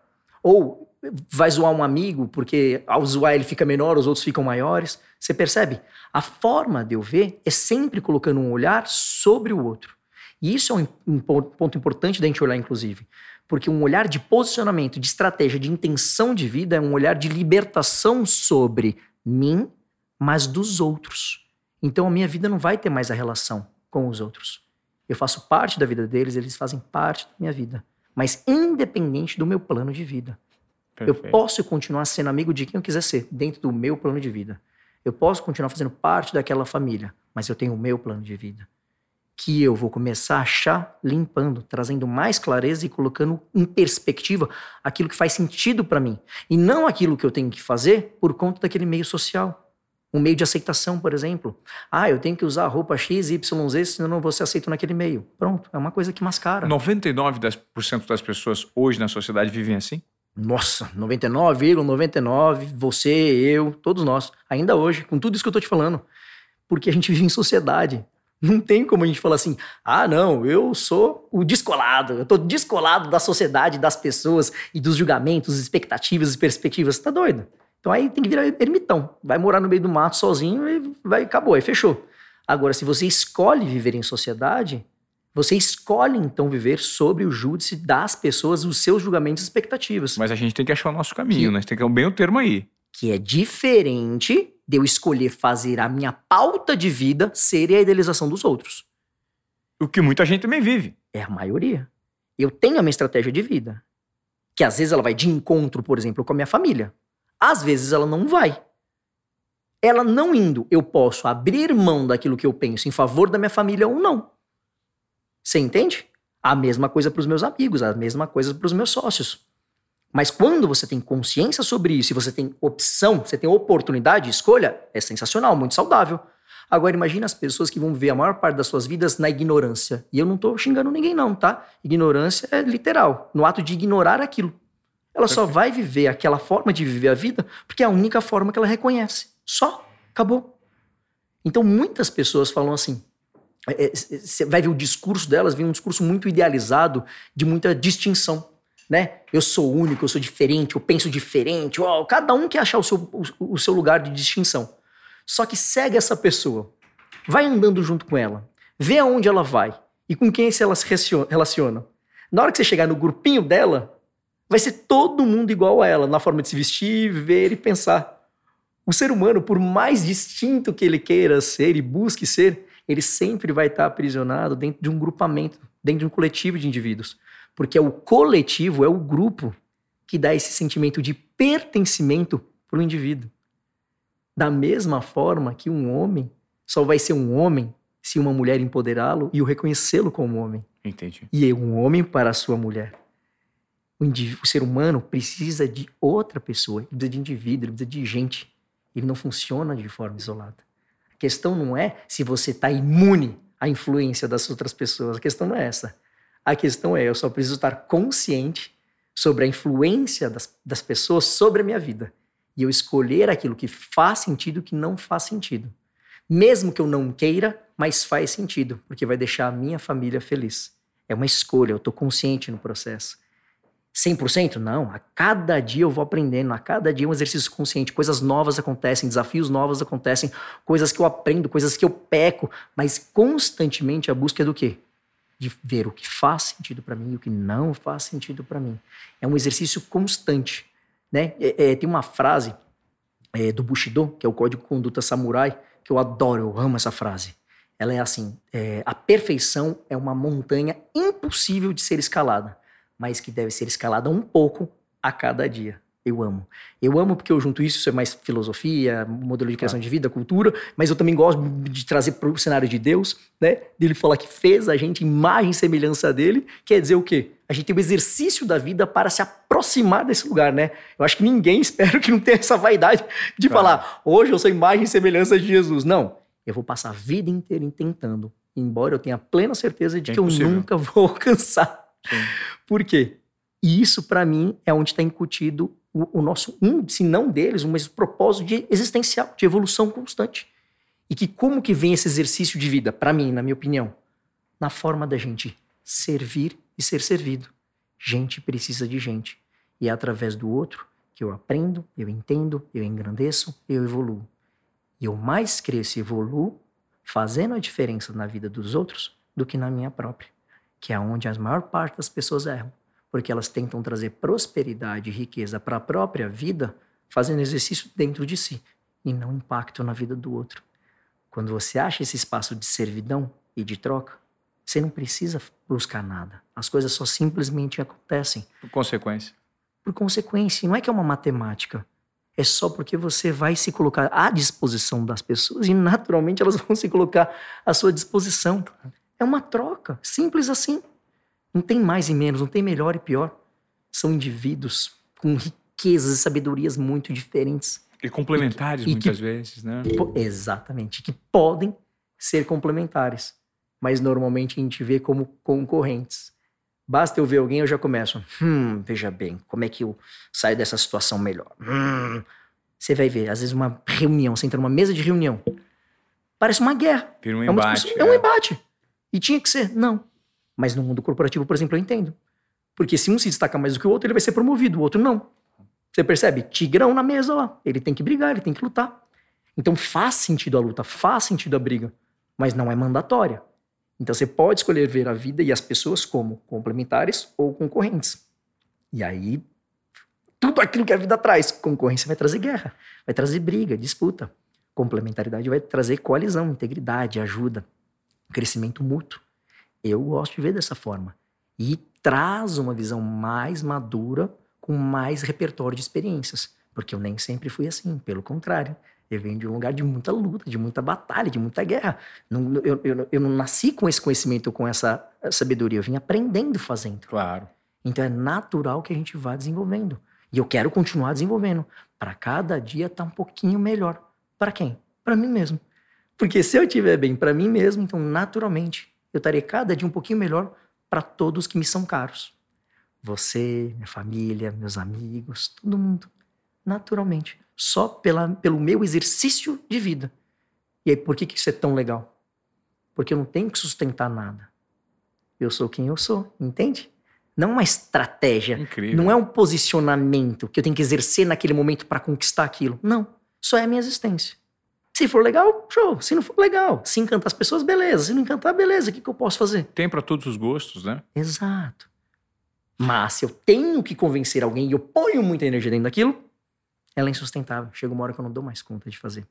Ou vai zoar um amigo, porque ao zoar ele fica menor, os outros ficam maiores. Você percebe? A forma de eu ver é sempre colocando um olhar sobre o outro. E isso é um, ponto importante da gente olhar, inclusive. Porque um olhar de posicionamento, de estratégia, de intenção de vida é um olhar de libertação sobre mim, mas dos outros. Então a minha vida não vai ter mais a relação com os outros. Eu faço parte da vida deles, eles fazem parte da minha vida. Mas independente do meu plano de vida. Perfeito. Eu posso continuar sendo amigo de quem eu quiser ser, dentro do meu plano de vida. Eu posso continuar fazendo parte daquela família, mas eu tenho o meu plano de vida que eu vou começar a achar limpando, trazendo mais clareza e colocando em perspectiva aquilo que faz sentido para mim e não aquilo que eu tenho que fazer por conta daquele meio social. Um meio de aceitação, por exemplo. Ah, eu tenho que usar roupa X, Y, Z, senão eu não vou ser aceito naquele meio. Pronto, é uma coisa que mascara. 99% das pessoas hoje na sociedade vivem assim? Nossa, 99,99, ,99, você, eu, todos nós, ainda hoje, com tudo isso que eu tô te falando. Porque a gente vive em sociedade. Não tem como a gente falar assim, ah, não, eu sou o descolado, eu tô descolado da sociedade, das pessoas e dos julgamentos, expectativas e perspectivas. Tá doido? Então aí tem que virar ermitão. Vai morar no meio do mato sozinho e vai, acabou, aí fechou. Agora, se você escolhe viver em sociedade, você escolhe então viver sobre o júdice das pessoas, os seus julgamentos e expectativas. Mas a gente tem que achar o nosso caminho, que, né? Tem que ter bem o termo aí. Que é diferente de eu escolher fazer a minha pauta de vida ser a idealização dos outros. O que muita gente também vive. É a maioria. Eu tenho a minha estratégia de vida. Que às vezes ela vai de encontro, por exemplo, com a minha família. Às vezes ela não vai. Ela não indo, eu posso abrir mão daquilo que eu penso em favor da minha família ou não. Você entende? A mesma coisa para os meus amigos, a mesma coisa para os meus sócios. Mas quando você tem consciência sobre isso e você tem opção, você tem oportunidade de escolha, é sensacional, muito saudável. Agora, imagina as pessoas que vão viver a maior parte das suas vidas na ignorância. E eu não estou xingando ninguém, não, tá? Ignorância é literal, no ato de ignorar aquilo. Ela só vai viver aquela forma de viver a vida porque é a única forma que ela reconhece. Só. Acabou. Então, muitas pessoas falam assim. É, é, você vai ver o discurso delas, vem um discurso muito idealizado de muita distinção né? Eu sou único, eu sou diferente, eu penso diferente. Uau, cada um quer achar o seu, o, o seu lugar de distinção. Só que segue essa pessoa, vai andando junto com ela, vê aonde ela vai e com quem ela se relaciona. Na hora que você chegar no grupinho dela, vai ser todo mundo igual a ela, na forma de se vestir, ver e pensar. O ser humano, por mais distinto que ele queira ser e busque ser, ele sempre vai estar aprisionado dentro de um grupamento, dentro de um coletivo de indivíduos. Porque é o coletivo, é o grupo que dá esse sentimento de pertencimento para o indivíduo. Da mesma forma que um homem só vai ser um homem se uma mulher empoderá-lo e o reconhecê-lo como homem. Entendi. E é um homem para a sua mulher. O, o, ser humano precisa de outra pessoa, ele precisa de indivíduo, ele precisa de gente. Ele não funciona de forma isolada. A questão não é se você está imune à influência das outras pessoas. A questão não é essa. A questão é, eu só preciso estar consciente sobre a influência das, das pessoas sobre a minha vida. E eu escolher aquilo que faz sentido e que não faz sentido. Mesmo que eu não queira, mas faz sentido, porque vai deixar a minha família feliz. É uma escolha, eu estou consciente no processo. 100%? Não. A cada dia eu vou aprendendo, a cada dia é um exercício consciente. Coisas novas acontecem, desafios novos acontecem, coisas que eu aprendo, coisas que eu peco, mas constantemente a busca é do quê? De ver o que faz sentido para mim e o que não faz sentido para mim. É um exercício constante. Né? É, é, tem uma frase é, do Bushido, que é o Código de Conduta Samurai, que eu adoro, eu amo essa frase. Ela é assim: é, a perfeição é uma montanha impossível de ser escalada, mas que deve ser escalada um pouco a cada dia. Eu amo. Eu amo porque eu junto isso, isso é mais filosofia, modelo de criação de vida, cultura, mas eu também gosto de trazer para o cenário de Deus, né? Dele falar que fez a gente imagem e semelhança dele, quer dizer o quê? A gente tem o exercício da vida para se aproximar desse lugar, né? Eu acho que ninguém, espero que não tenha essa vaidade de claro. falar, hoje eu sou imagem e semelhança de Jesus. Não. Eu vou passar a vida inteira tentando, embora eu tenha plena certeza de é que impossível. eu nunca vou alcançar. Sim. Por quê? E isso, para mim, é onde está incutido o, o, nosso, um, se não deles, um propósito de existencial, de evolução constante. E que como que vem esse exercício de vida, para mim, na minha opinião? Na forma da gente servir e ser servido. Gente precisa de gente. E é através do outro que eu aprendo, eu entendo, eu engrandeço, eu evoluo. E eu mais cresço e evoluo fazendo a diferença na vida dos outros do que na minha própria, que é onde a maior parte das pessoas erram porque elas tentam trazer prosperidade e riqueza para a própria vida, fazendo exercício dentro de si e não impacto na vida do outro. Quando você acha esse espaço de servidão e de troca, você não precisa buscar nada. As coisas só simplesmente acontecem. Por consequência. Por consequência. Não é que é uma matemática. É só porque você vai se colocar à disposição das pessoas e naturalmente elas vão se colocar à sua disposição. É uma troca. Simples assim. Não tem mais e menos, não tem melhor e pior. São indivíduos com riquezas e sabedorias muito diferentes. E complementares e que, muitas e que, vezes, né? Exatamente, que podem ser complementares, mas normalmente a gente vê como concorrentes. Basta eu ver alguém, eu já começo. Hum, veja bem, como é que eu saio dessa situação melhor? Hum. Você vai ver, às vezes, uma reunião, você entra numa mesa de reunião, parece uma guerra. Vira um é embate. É, é um embate. E tinha que ser. Não. Mas no mundo corporativo, por exemplo, eu entendo. Porque se um se destaca mais do que o outro, ele vai ser promovido, o outro não. Você percebe? Tigrão na mesa lá. Ele tem que brigar, ele tem que lutar. Então faz sentido a luta, faz sentido a briga, mas não é mandatória. Então você pode escolher ver a vida e as pessoas como complementares ou concorrentes. E aí, tudo aquilo que a vida traz, concorrência vai trazer guerra, vai trazer briga, disputa. Complementaridade vai trazer coalizão, integridade, ajuda, crescimento mútuo. Eu gosto de ver dessa forma. E traz uma visão mais madura, com mais repertório de experiências. Porque eu nem sempre fui assim, pelo contrário. Eu venho de um lugar de muita luta, de muita batalha, de muita guerra. Não, eu, eu, eu não nasci com esse conhecimento, com essa sabedoria. Eu vim aprendendo fazendo. Claro. Então é natural que a gente vá desenvolvendo. E eu quero continuar desenvolvendo. Para cada dia estar tá um pouquinho melhor. Para quem? Para mim mesmo. Porque se eu estiver bem para mim mesmo, então naturalmente eu estarei cada dia um pouquinho melhor para todos que me são caros. Você, minha família, meus amigos, todo mundo. Naturalmente. Só pela, pelo meu exercício de vida. E aí, por que, que isso é tão legal? Porque eu não tenho que sustentar nada. Eu sou quem eu sou, entende? Não uma estratégia. Incrível. Não é um posicionamento que eu tenho que exercer naquele momento para conquistar aquilo. Não. Só é a minha existência. Se for legal, show. Se não for legal, se encantar as pessoas, beleza. Se não encantar, beleza. O que, que eu posso fazer? Tem para todos os gostos, né? Exato. Mas se eu tenho que convencer alguém e eu ponho muita energia dentro daquilo, ela é insustentável. Chega uma hora que eu não dou mais conta de fazer.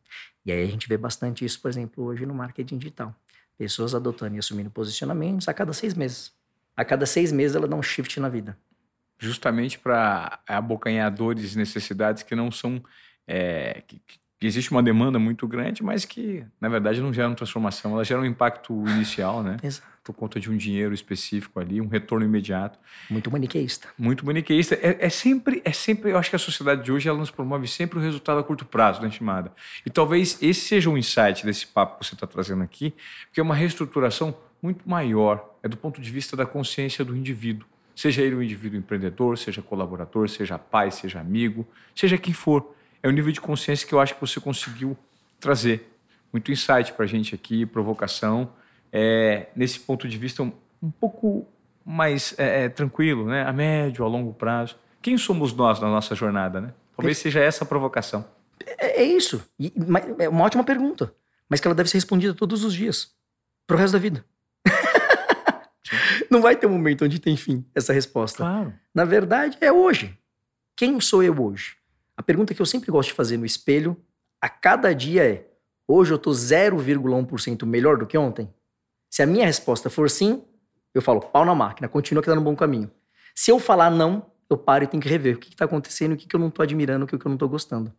E aí a gente vê bastante isso, por exemplo, hoje no marketing digital. Pessoas adotando e assumindo posicionamentos a cada seis meses. A cada seis meses ela dá um shift na vida. Justamente para abocanhar dores e necessidades que não são. É, que, que existe uma demanda muito grande, mas que, na verdade, não geram transformação. Ela gera um impacto inicial, né? Exato. Por conta de um dinheiro específico ali, um retorno imediato. Muito maniqueísta. Muito maniqueísta. É, é, sempre, é sempre, eu acho que a sociedade de hoje, ela nos promove sempre o resultado a curto prazo, né, Estimada? E talvez esse seja um insight desse papo que você está trazendo aqui, porque é uma reestruturação muito maior, é do ponto de vista da consciência do indivíduo. Seja ele um indivíduo empreendedor, seja colaborador, seja pai, seja amigo, seja quem for é o nível de consciência que eu acho que você conseguiu trazer. Muito insight para a gente aqui, provocação, é, nesse ponto de vista um, um pouco mais é, é, tranquilo, né? a médio, a longo prazo. Quem somos nós na nossa jornada? Né? Talvez seja essa a provocação. É, é isso. E, é uma ótima pergunta, mas que ela deve ser respondida todos os dias, para o resto da vida. Não vai ter um momento onde tem fim essa resposta. Claro. Na verdade, é hoje. Quem sou eu hoje? A pergunta que eu sempre gosto de fazer no espelho, a cada dia é: hoje eu tô 0,1% melhor do que ontem? Se a minha resposta for sim, eu falo pau na máquina, continua que tá no bom caminho. Se eu falar não, eu paro e tenho que rever o que está acontecendo, o que, que eu não tô admirando, o que, que eu não tô gostando.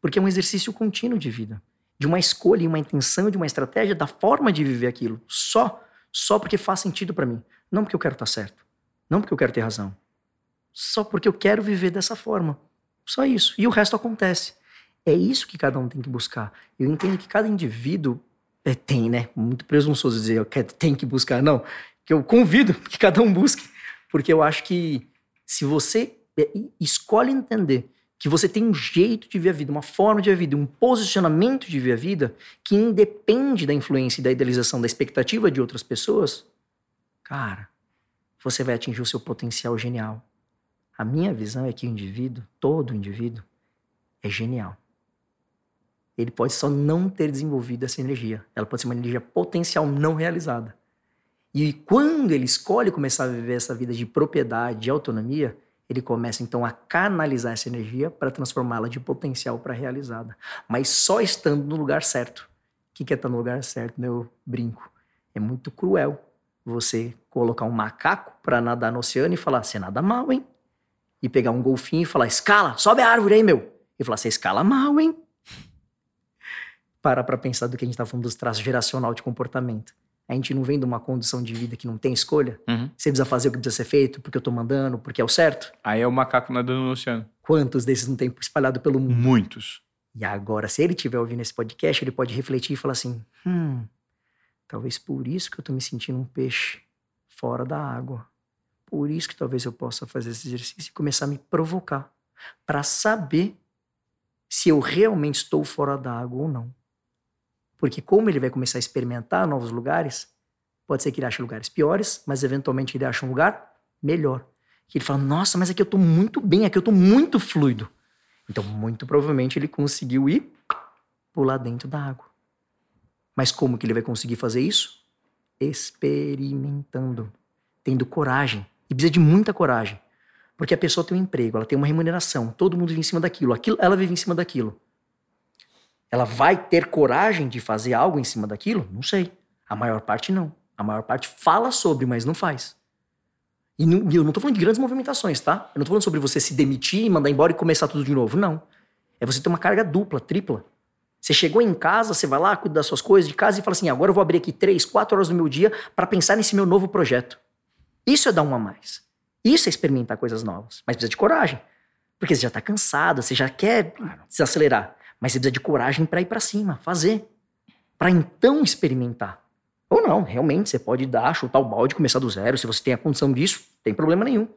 Porque é um exercício contínuo de vida, de uma escolha, uma intenção, de uma estratégia, da forma de viver aquilo. Só, só porque faz sentido para mim. Não porque eu quero estar tá certo. Não porque eu quero ter razão. Só porque eu quero viver dessa forma. Só isso. E o resto acontece. É isso que cada um tem que buscar. Eu entendo que cada indivíduo é, tem, né? Muito presunçoso dizer que tem que buscar. Não. Que eu convido que cada um busque. Porque eu acho que se você é, escolhe entender que você tem um jeito de ver a vida, uma forma de ver a vida, um posicionamento de ver a vida que independe da influência e da idealização, da expectativa de outras pessoas, cara, você vai atingir o seu potencial genial. A minha visão é que o indivíduo, todo indivíduo, é genial. Ele pode só não ter desenvolvido essa energia. Ela pode ser uma energia potencial não realizada. E quando ele escolhe começar a viver essa vida de propriedade, de autonomia, ele começa então a canalizar essa energia para transformá-la de potencial para realizada. Mas só estando no lugar certo. O que é estar no lugar certo, meu brinco? É muito cruel você colocar um macaco para nadar no oceano e falar: você nada mal, hein? E pegar um golfinho e falar: escala, sobe a árvore aí, meu. E falar: você escala mal, hein? Para pra pensar do que a gente tá falando dos traços geracional de comportamento. A gente não vem de uma condição de vida que não tem escolha. Uhum. Você precisa fazer o que precisa ser feito, porque eu tô mandando, porque é o certo. Aí é o macaco nadando no oceano. Quantos desses não tem espalhado pelo mundo? Muitos. E agora, se ele estiver ouvindo esse podcast, ele pode refletir e falar assim: hum, talvez por isso que eu tô me sentindo um peixe fora da água. Por isso que talvez eu possa fazer esse exercício e começar a me provocar para saber se eu realmente estou fora da água ou não. Porque como ele vai começar a experimentar novos lugares, pode ser que ele ache lugares piores, mas eventualmente ele ache um lugar melhor. Que ele fala: "Nossa, mas aqui eu estou muito bem, aqui eu estou muito fluido". Então, muito provavelmente ele conseguiu ir pular dentro da água. Mas como que ele vai conseguir fazer isso? Experimentando, tendo coragem e precisa de muita coragem. Porque a pessoa tem um emprego, ela tem uma remuneração, todo mundo vive em cima daquilo, aquilo ela vive em cima daquilo. Ela vai ter coragem de fazer algo em cima daquilo? Não sei. A maior parte não. A maior parte fala sobre, mas não faz. E não, eu não tô falando de grandes movimentações, tá? Eu não tô falando sobre você se demitir, mandar embora e começar tudo de novo. Não. É você ter uma carga dupla, tripla. Você chegou em casa, você vai lá, cuida das suas coisas de casa e fala assim: agora eu vou abrir aqui três, quatro horas do meu dia para pensar nesse meu novo projeto. Isso é dar um a mais. Isso é experimentar coisas novas. Mas precisa de coragem. Porque você já está cansado, você já quer se acelerar. Mas você precisa de coragem para ir para cima, fazer. para então experimentar. Ou não, realmente, você pode dar, chutar o balde, começar do zero, se você tem a condição disso, tem problema nenhum.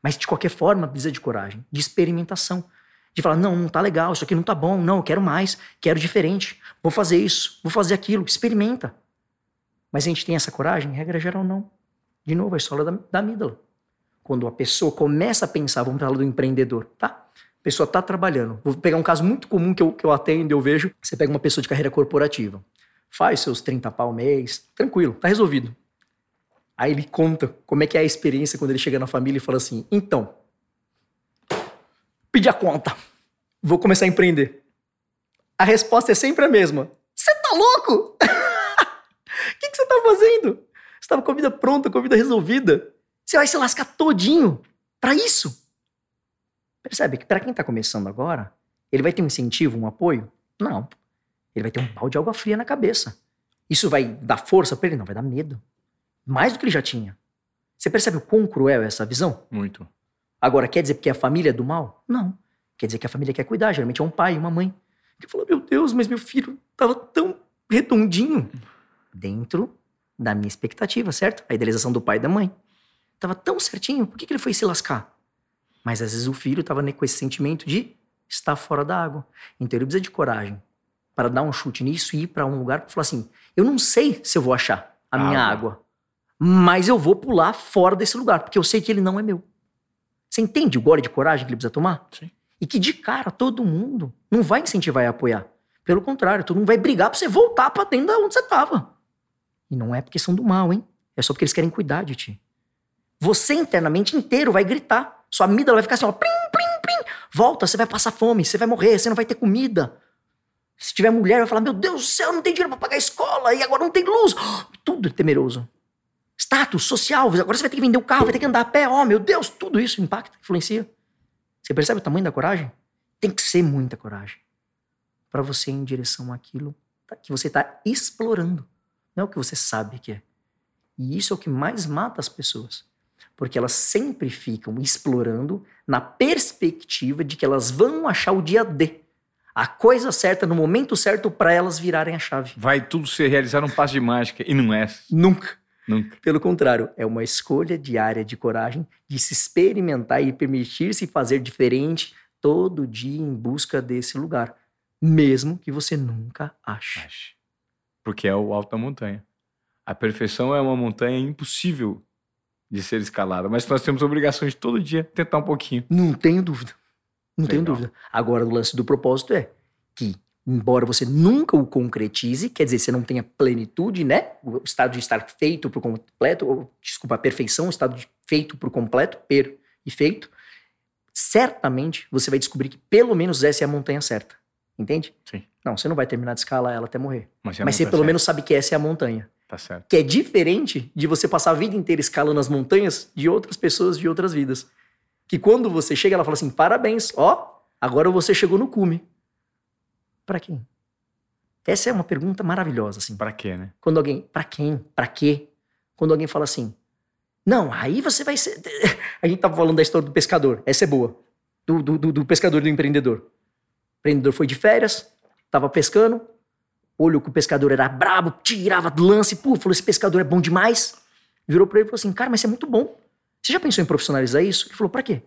Mas de qualquer forma, precisa de coragem, de experimentação. De falar, não, não tá legal, isso aqui não tá bom, não, eu quero mais, quero diferente, vou fazer isso, vou fazer aquilo, experimenta. Mas a gente tem essa coragem? Regra geral, não. De novo, a história da, da amígdala. Quando a pessoa começa a pensar, vamos falar do empreendedor, tá? A pessoa tá trabalhando. Vou pegar um caso muito comum que eu, que eu atendo, eu vejo. Você pega uma pessoa de carreira corporativa, faz seus 30 pau mês, tranquilo, tá resolvido. Aí ele conta como é que é a experiência quando ele chega na família e fala assim: então, pedi a conta, vou começar a empreender. A resposta é sempre a mesma: você tá louco? O que, que você tá fazendo? Você tava com a vida pronta, com a vida resolvida. Você vai se lascar todinho para isso. Percebe que para quem tá começando agora, ele vai ter um incentivo, um apoio? Não. Ele vai ter um pau de água fria na cabeça. Isso vai dar força para ele? Não, vai dar medo. Mais do que ele já tinha. Você percebe o quão cruel é essa visão? Muito. Agora, quer dizer que a família é do mal? Não. Quer dizer que a família quer cuidar. Geralmente é um pai, uma mãe. Que fala: Meu Deus, mas meu filho tava tão redondinho. Dentro da minha expectativa, certo? A idealização do pai e da mãe. Tava tão certinho, por que, que ele foi se lascar? Mas às vezes o filho tava com esse sentimento de estar fora da água. Então ele precisa de coragem para dar um chute nisso e ir para um lugar para falar assim: eu não sei se eu vou achar a minha água, mas eu vou pular fora desse lugar, porque eu sei que ele não é meu. Você entende o gole de coragem que ele precisa tomar? Sim. E que de cara todo mundo não vai incentivar e apoiar. Pelo contrário, todo mundo vai brigar para você voltar para dentro de onde você tava. E não é porque são do mal, hein? É só porque eles querem cuidar de ti. Você internamente inteiro vai gritar. Sua amígdala vai ficar assim, ó, plim, plim, plim. Volta, você vai passar fome, você vai morrer, você não vai ter comida. Se tiver mulher, vai falar: Meu Deus do céu, não tem dinheiro para pagar a escola e agora não tem luz. Tudo é temeroso. Status social, agora você vai ter que vender o carro, vai ter que andar a pé. Oh, meu Deus, tudo isso impacta, influencia. Você percebe o tamanho da coragem? Tem que ser muita coragem para você ir em direção àquilo que você está explorando. Não é o que você sabe que é. E isso é o que mais mata as pessoas. Porque elas sempre ficam explorando na perspectiva de que elas vão achar o dia D a coisa certa no momento certo para elas virarem a chave. Vai tudo ser realizar um passo de mágica e não é. Nunca. Nunca. Pelo contrário, é uma escolha diária de coragem de se experimentar e permitir-se fazer diferente todo dia em busca desse lugar, mesmo que você nunca ache. ache. Porque é o alto da montanha. A perfeição é uma montanha impossível de ser escalada, mas nós temos a obrigação de todo dia tentar um pouquinho. Não tenho dúvida. Não tenho dúvida. Agora, o lance do propósito é que, embora você nunca o concretize, quer dizer, você não tenha plenitude, né? O estado de estar feito por completo, ou, desculpa, a perfeição, o estado de feito por completo, per e feito, certamente você vai descobrir que pelo menos essa é a montanha certa. Entende? Sim. Não, você não vai terminar de escalar ela até morrer. Mas, Mas você pelo certo. menos sabe que essa é a montanha. Tá certo. Que é diferente de você passar a vida inteira escalando as montanhas de outras pessoas de outras vidas que quando você chega, ela fala assim: parabéns, ó, agora você chegou no cume. Para quem? Essa é uma pergunta maravilhosa, assim. Para quê, né? Quando alguém, para quem? Para quê? Quando alguém fala assim: "Não, aí você vai ser A gente tava falando da história do pescador. Essa é boa. Do, do, do pescador e do empreendedor. Empreendedor foi de férias, tava pescando, olhou que o pescador era brabo, tirava lance, pô, falou: esse pescador é bom demais. Virou para ele e falou assim: cara, mas você é muito bom. Você já pensou em profissionalizar isso? Ele falou, pra quê?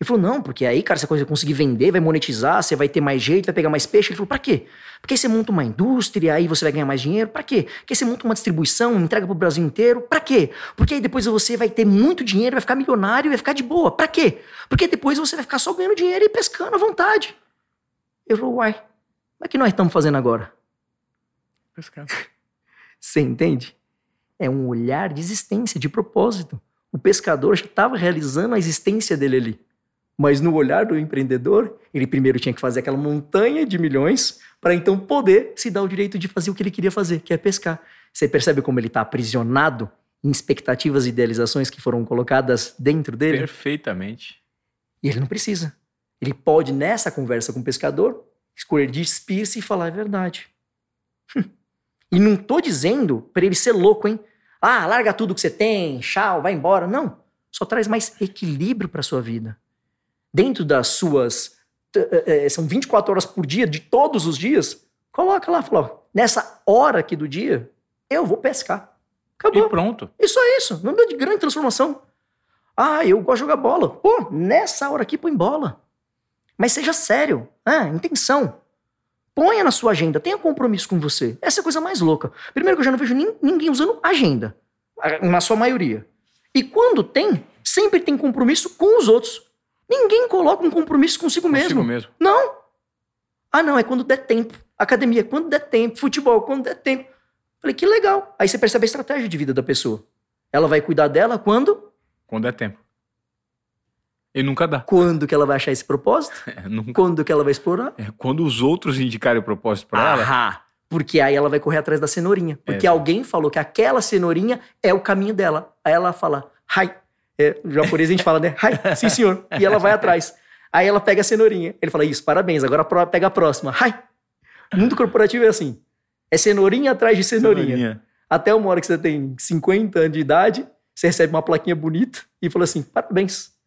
Ele falou, não, porque aí, cara, você vai conseguir vender, vai monetizar, você vai ter mais jeito, vai pegar mais peixe. Ele falou, pra quê? Porque aí você monta uma indústria, aí você vai ganhar mais dinheiro. Pra quê? Porque você monta uma distribuição, entrega pro Brasil inteiro. Pra quê? Porque aí depois você vai ter muito dinheiro, vai ficar milionário vai ficar de boa. Pra quê? Porque depois você vai ficar só ganhando dinheiro e pescando à vontade. Ele falou, uai, como é que nós estamos fazendo agora? Pescando. Você entende? É um olhar de existência, de propósito. O pescador já estava realizando a existência dele ali. Mas no olhar do empreendedor, ele primeiro tinha que fazer aquela montanha de milhões para então poder se dar o direito de fazer o que ele queria fazer, que é pescar. Você percebe como ele está aprisionado em expectativas e idealizações que foram colocadas dentro dele? Perfeitamente. E ele não precisa. Ele pode, nessa conversa com o pescador, escolher despir-se e falar a verdade. e não estou dizendo para ele ser louco, hein? Ah, larga tudo que você tem, tchau, vai embora. Não. Só traz mais equilíbrio para sua vida. Dentro das suas. É, são 24 horas por dia, de todos os dias. Coloca lá, fala, ó, nessa hora aqui do dia, eu vou pescar. Acabou. E pronto. Isso é isso. Não deu de grande transformação. Ah, eu gosto de jogar bola. Pô, nessa hora aqui põe bola. Mas seja sério. Ah, intenção. Ponha na sua agenda, tenha compromisso com você. Essa é a coisa mais louca. Primeiro que eu já não vejo ninguém usando agenda, na sua maioria. E quando tem, sempre tem compromisso com os outros. Ninguém coloca um compromisso consigo, consigo mesmo. mesmo. Não. Ah, não, é quando der tempo. Academia, quando der tempo. Futebol, quando der tempo. Falei, que legal. Aí você percebe a estratégia de vida da pessoa. Ela vai cuidar dela quando? Quando é tempo. E nunca dá. Quando que ela vai achar esse propósito? É, nunca. Quando que ela vai explorar? É, quando os outros indicarem o propósito para ela. Porque aí ela vai correr atrás da cenourinha. Porque é. alguém falou que aquela cenourinha é o caminho dela. Aí ela fala, hai. É, o japonês a gente fala, né? Hai, sim senhor. E ela vai atrás. Aí ela pega a cenourinha. Ele fala, isso, parabéns, agora pega a próxima. Hai. O mundo corporativo é assim. É cenourinha atrás de cenourinha. cenourinha. Até uma hora que você tem 50 anos de idade, você recebe uma plaquinha bonita e fala assim, parabéns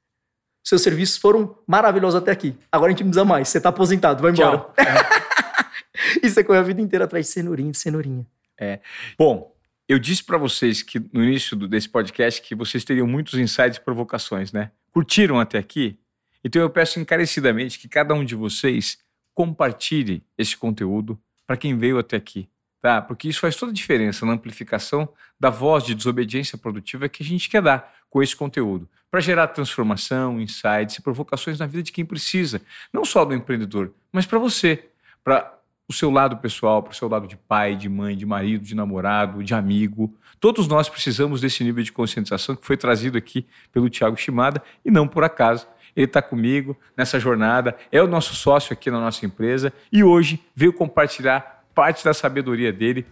seus serviços foram maravilhosos até aqui. Agora a gente não precisa mais. Você está aposentado, vai embora. e você correu a vida inteira atrás de cenourinha, de cenourinha. É. Bom, eu disse para vocês que no início desse podcast que vocês teriam muitos insights e provocações, né? Curtiram até aqui? Então eu peço encarecidamente que cada um de vocês compartilhe esse conteúdo para quem veio até aqui, tá? Porque isso faz toda a diferença na amplificação da voz de desobediência produtiva que a gente quer dar com esse conteúdo, para gerar transformação, insights e provocações na vida de quem precisa, não só do empreendedor, mas para você, para o seu lado pessoal, para o seu lado de pai, de mãe, de marido, de namorado, de amigo. Todos nós precisamos desse nível de conscientização que foi trazido aqui pelo Tiago Shimada e não por acaso. Ele está comigo nessa jornada, é o nosso sócio aqui na nossa empresa e hoje veio compartilhar parte da sabedoria dele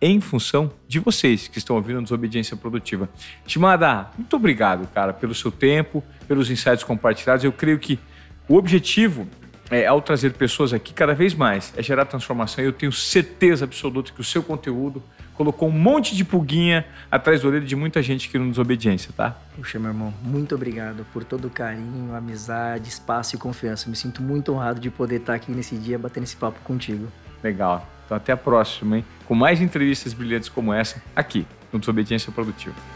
em função de vocês que estão ouvindo a Desobediência Produtiva. Shimada, muito obrigado, cara, pelo seu tempo, pelos insights compartilhados. Eu creio que o objetivo, é, ao trazer pessoas aqui cada vez mais, é gerar transformação. Eu tenho certeza absoluta que o seu conteúdo colocou um monte de pulguinha atrás do orelho de muita gente que não desobediência, tá? Puxa, meu irmão, muito obrigado por todo o carinho, amizade, espaço e confiança. Me sinto muito honrado de poder estar aqui nesse dia batendo esse papo contigo. Legal. Então até a próxima, hein? Com mais entrevistas brilhantes como essa, aqui no Desobediência Produtiva.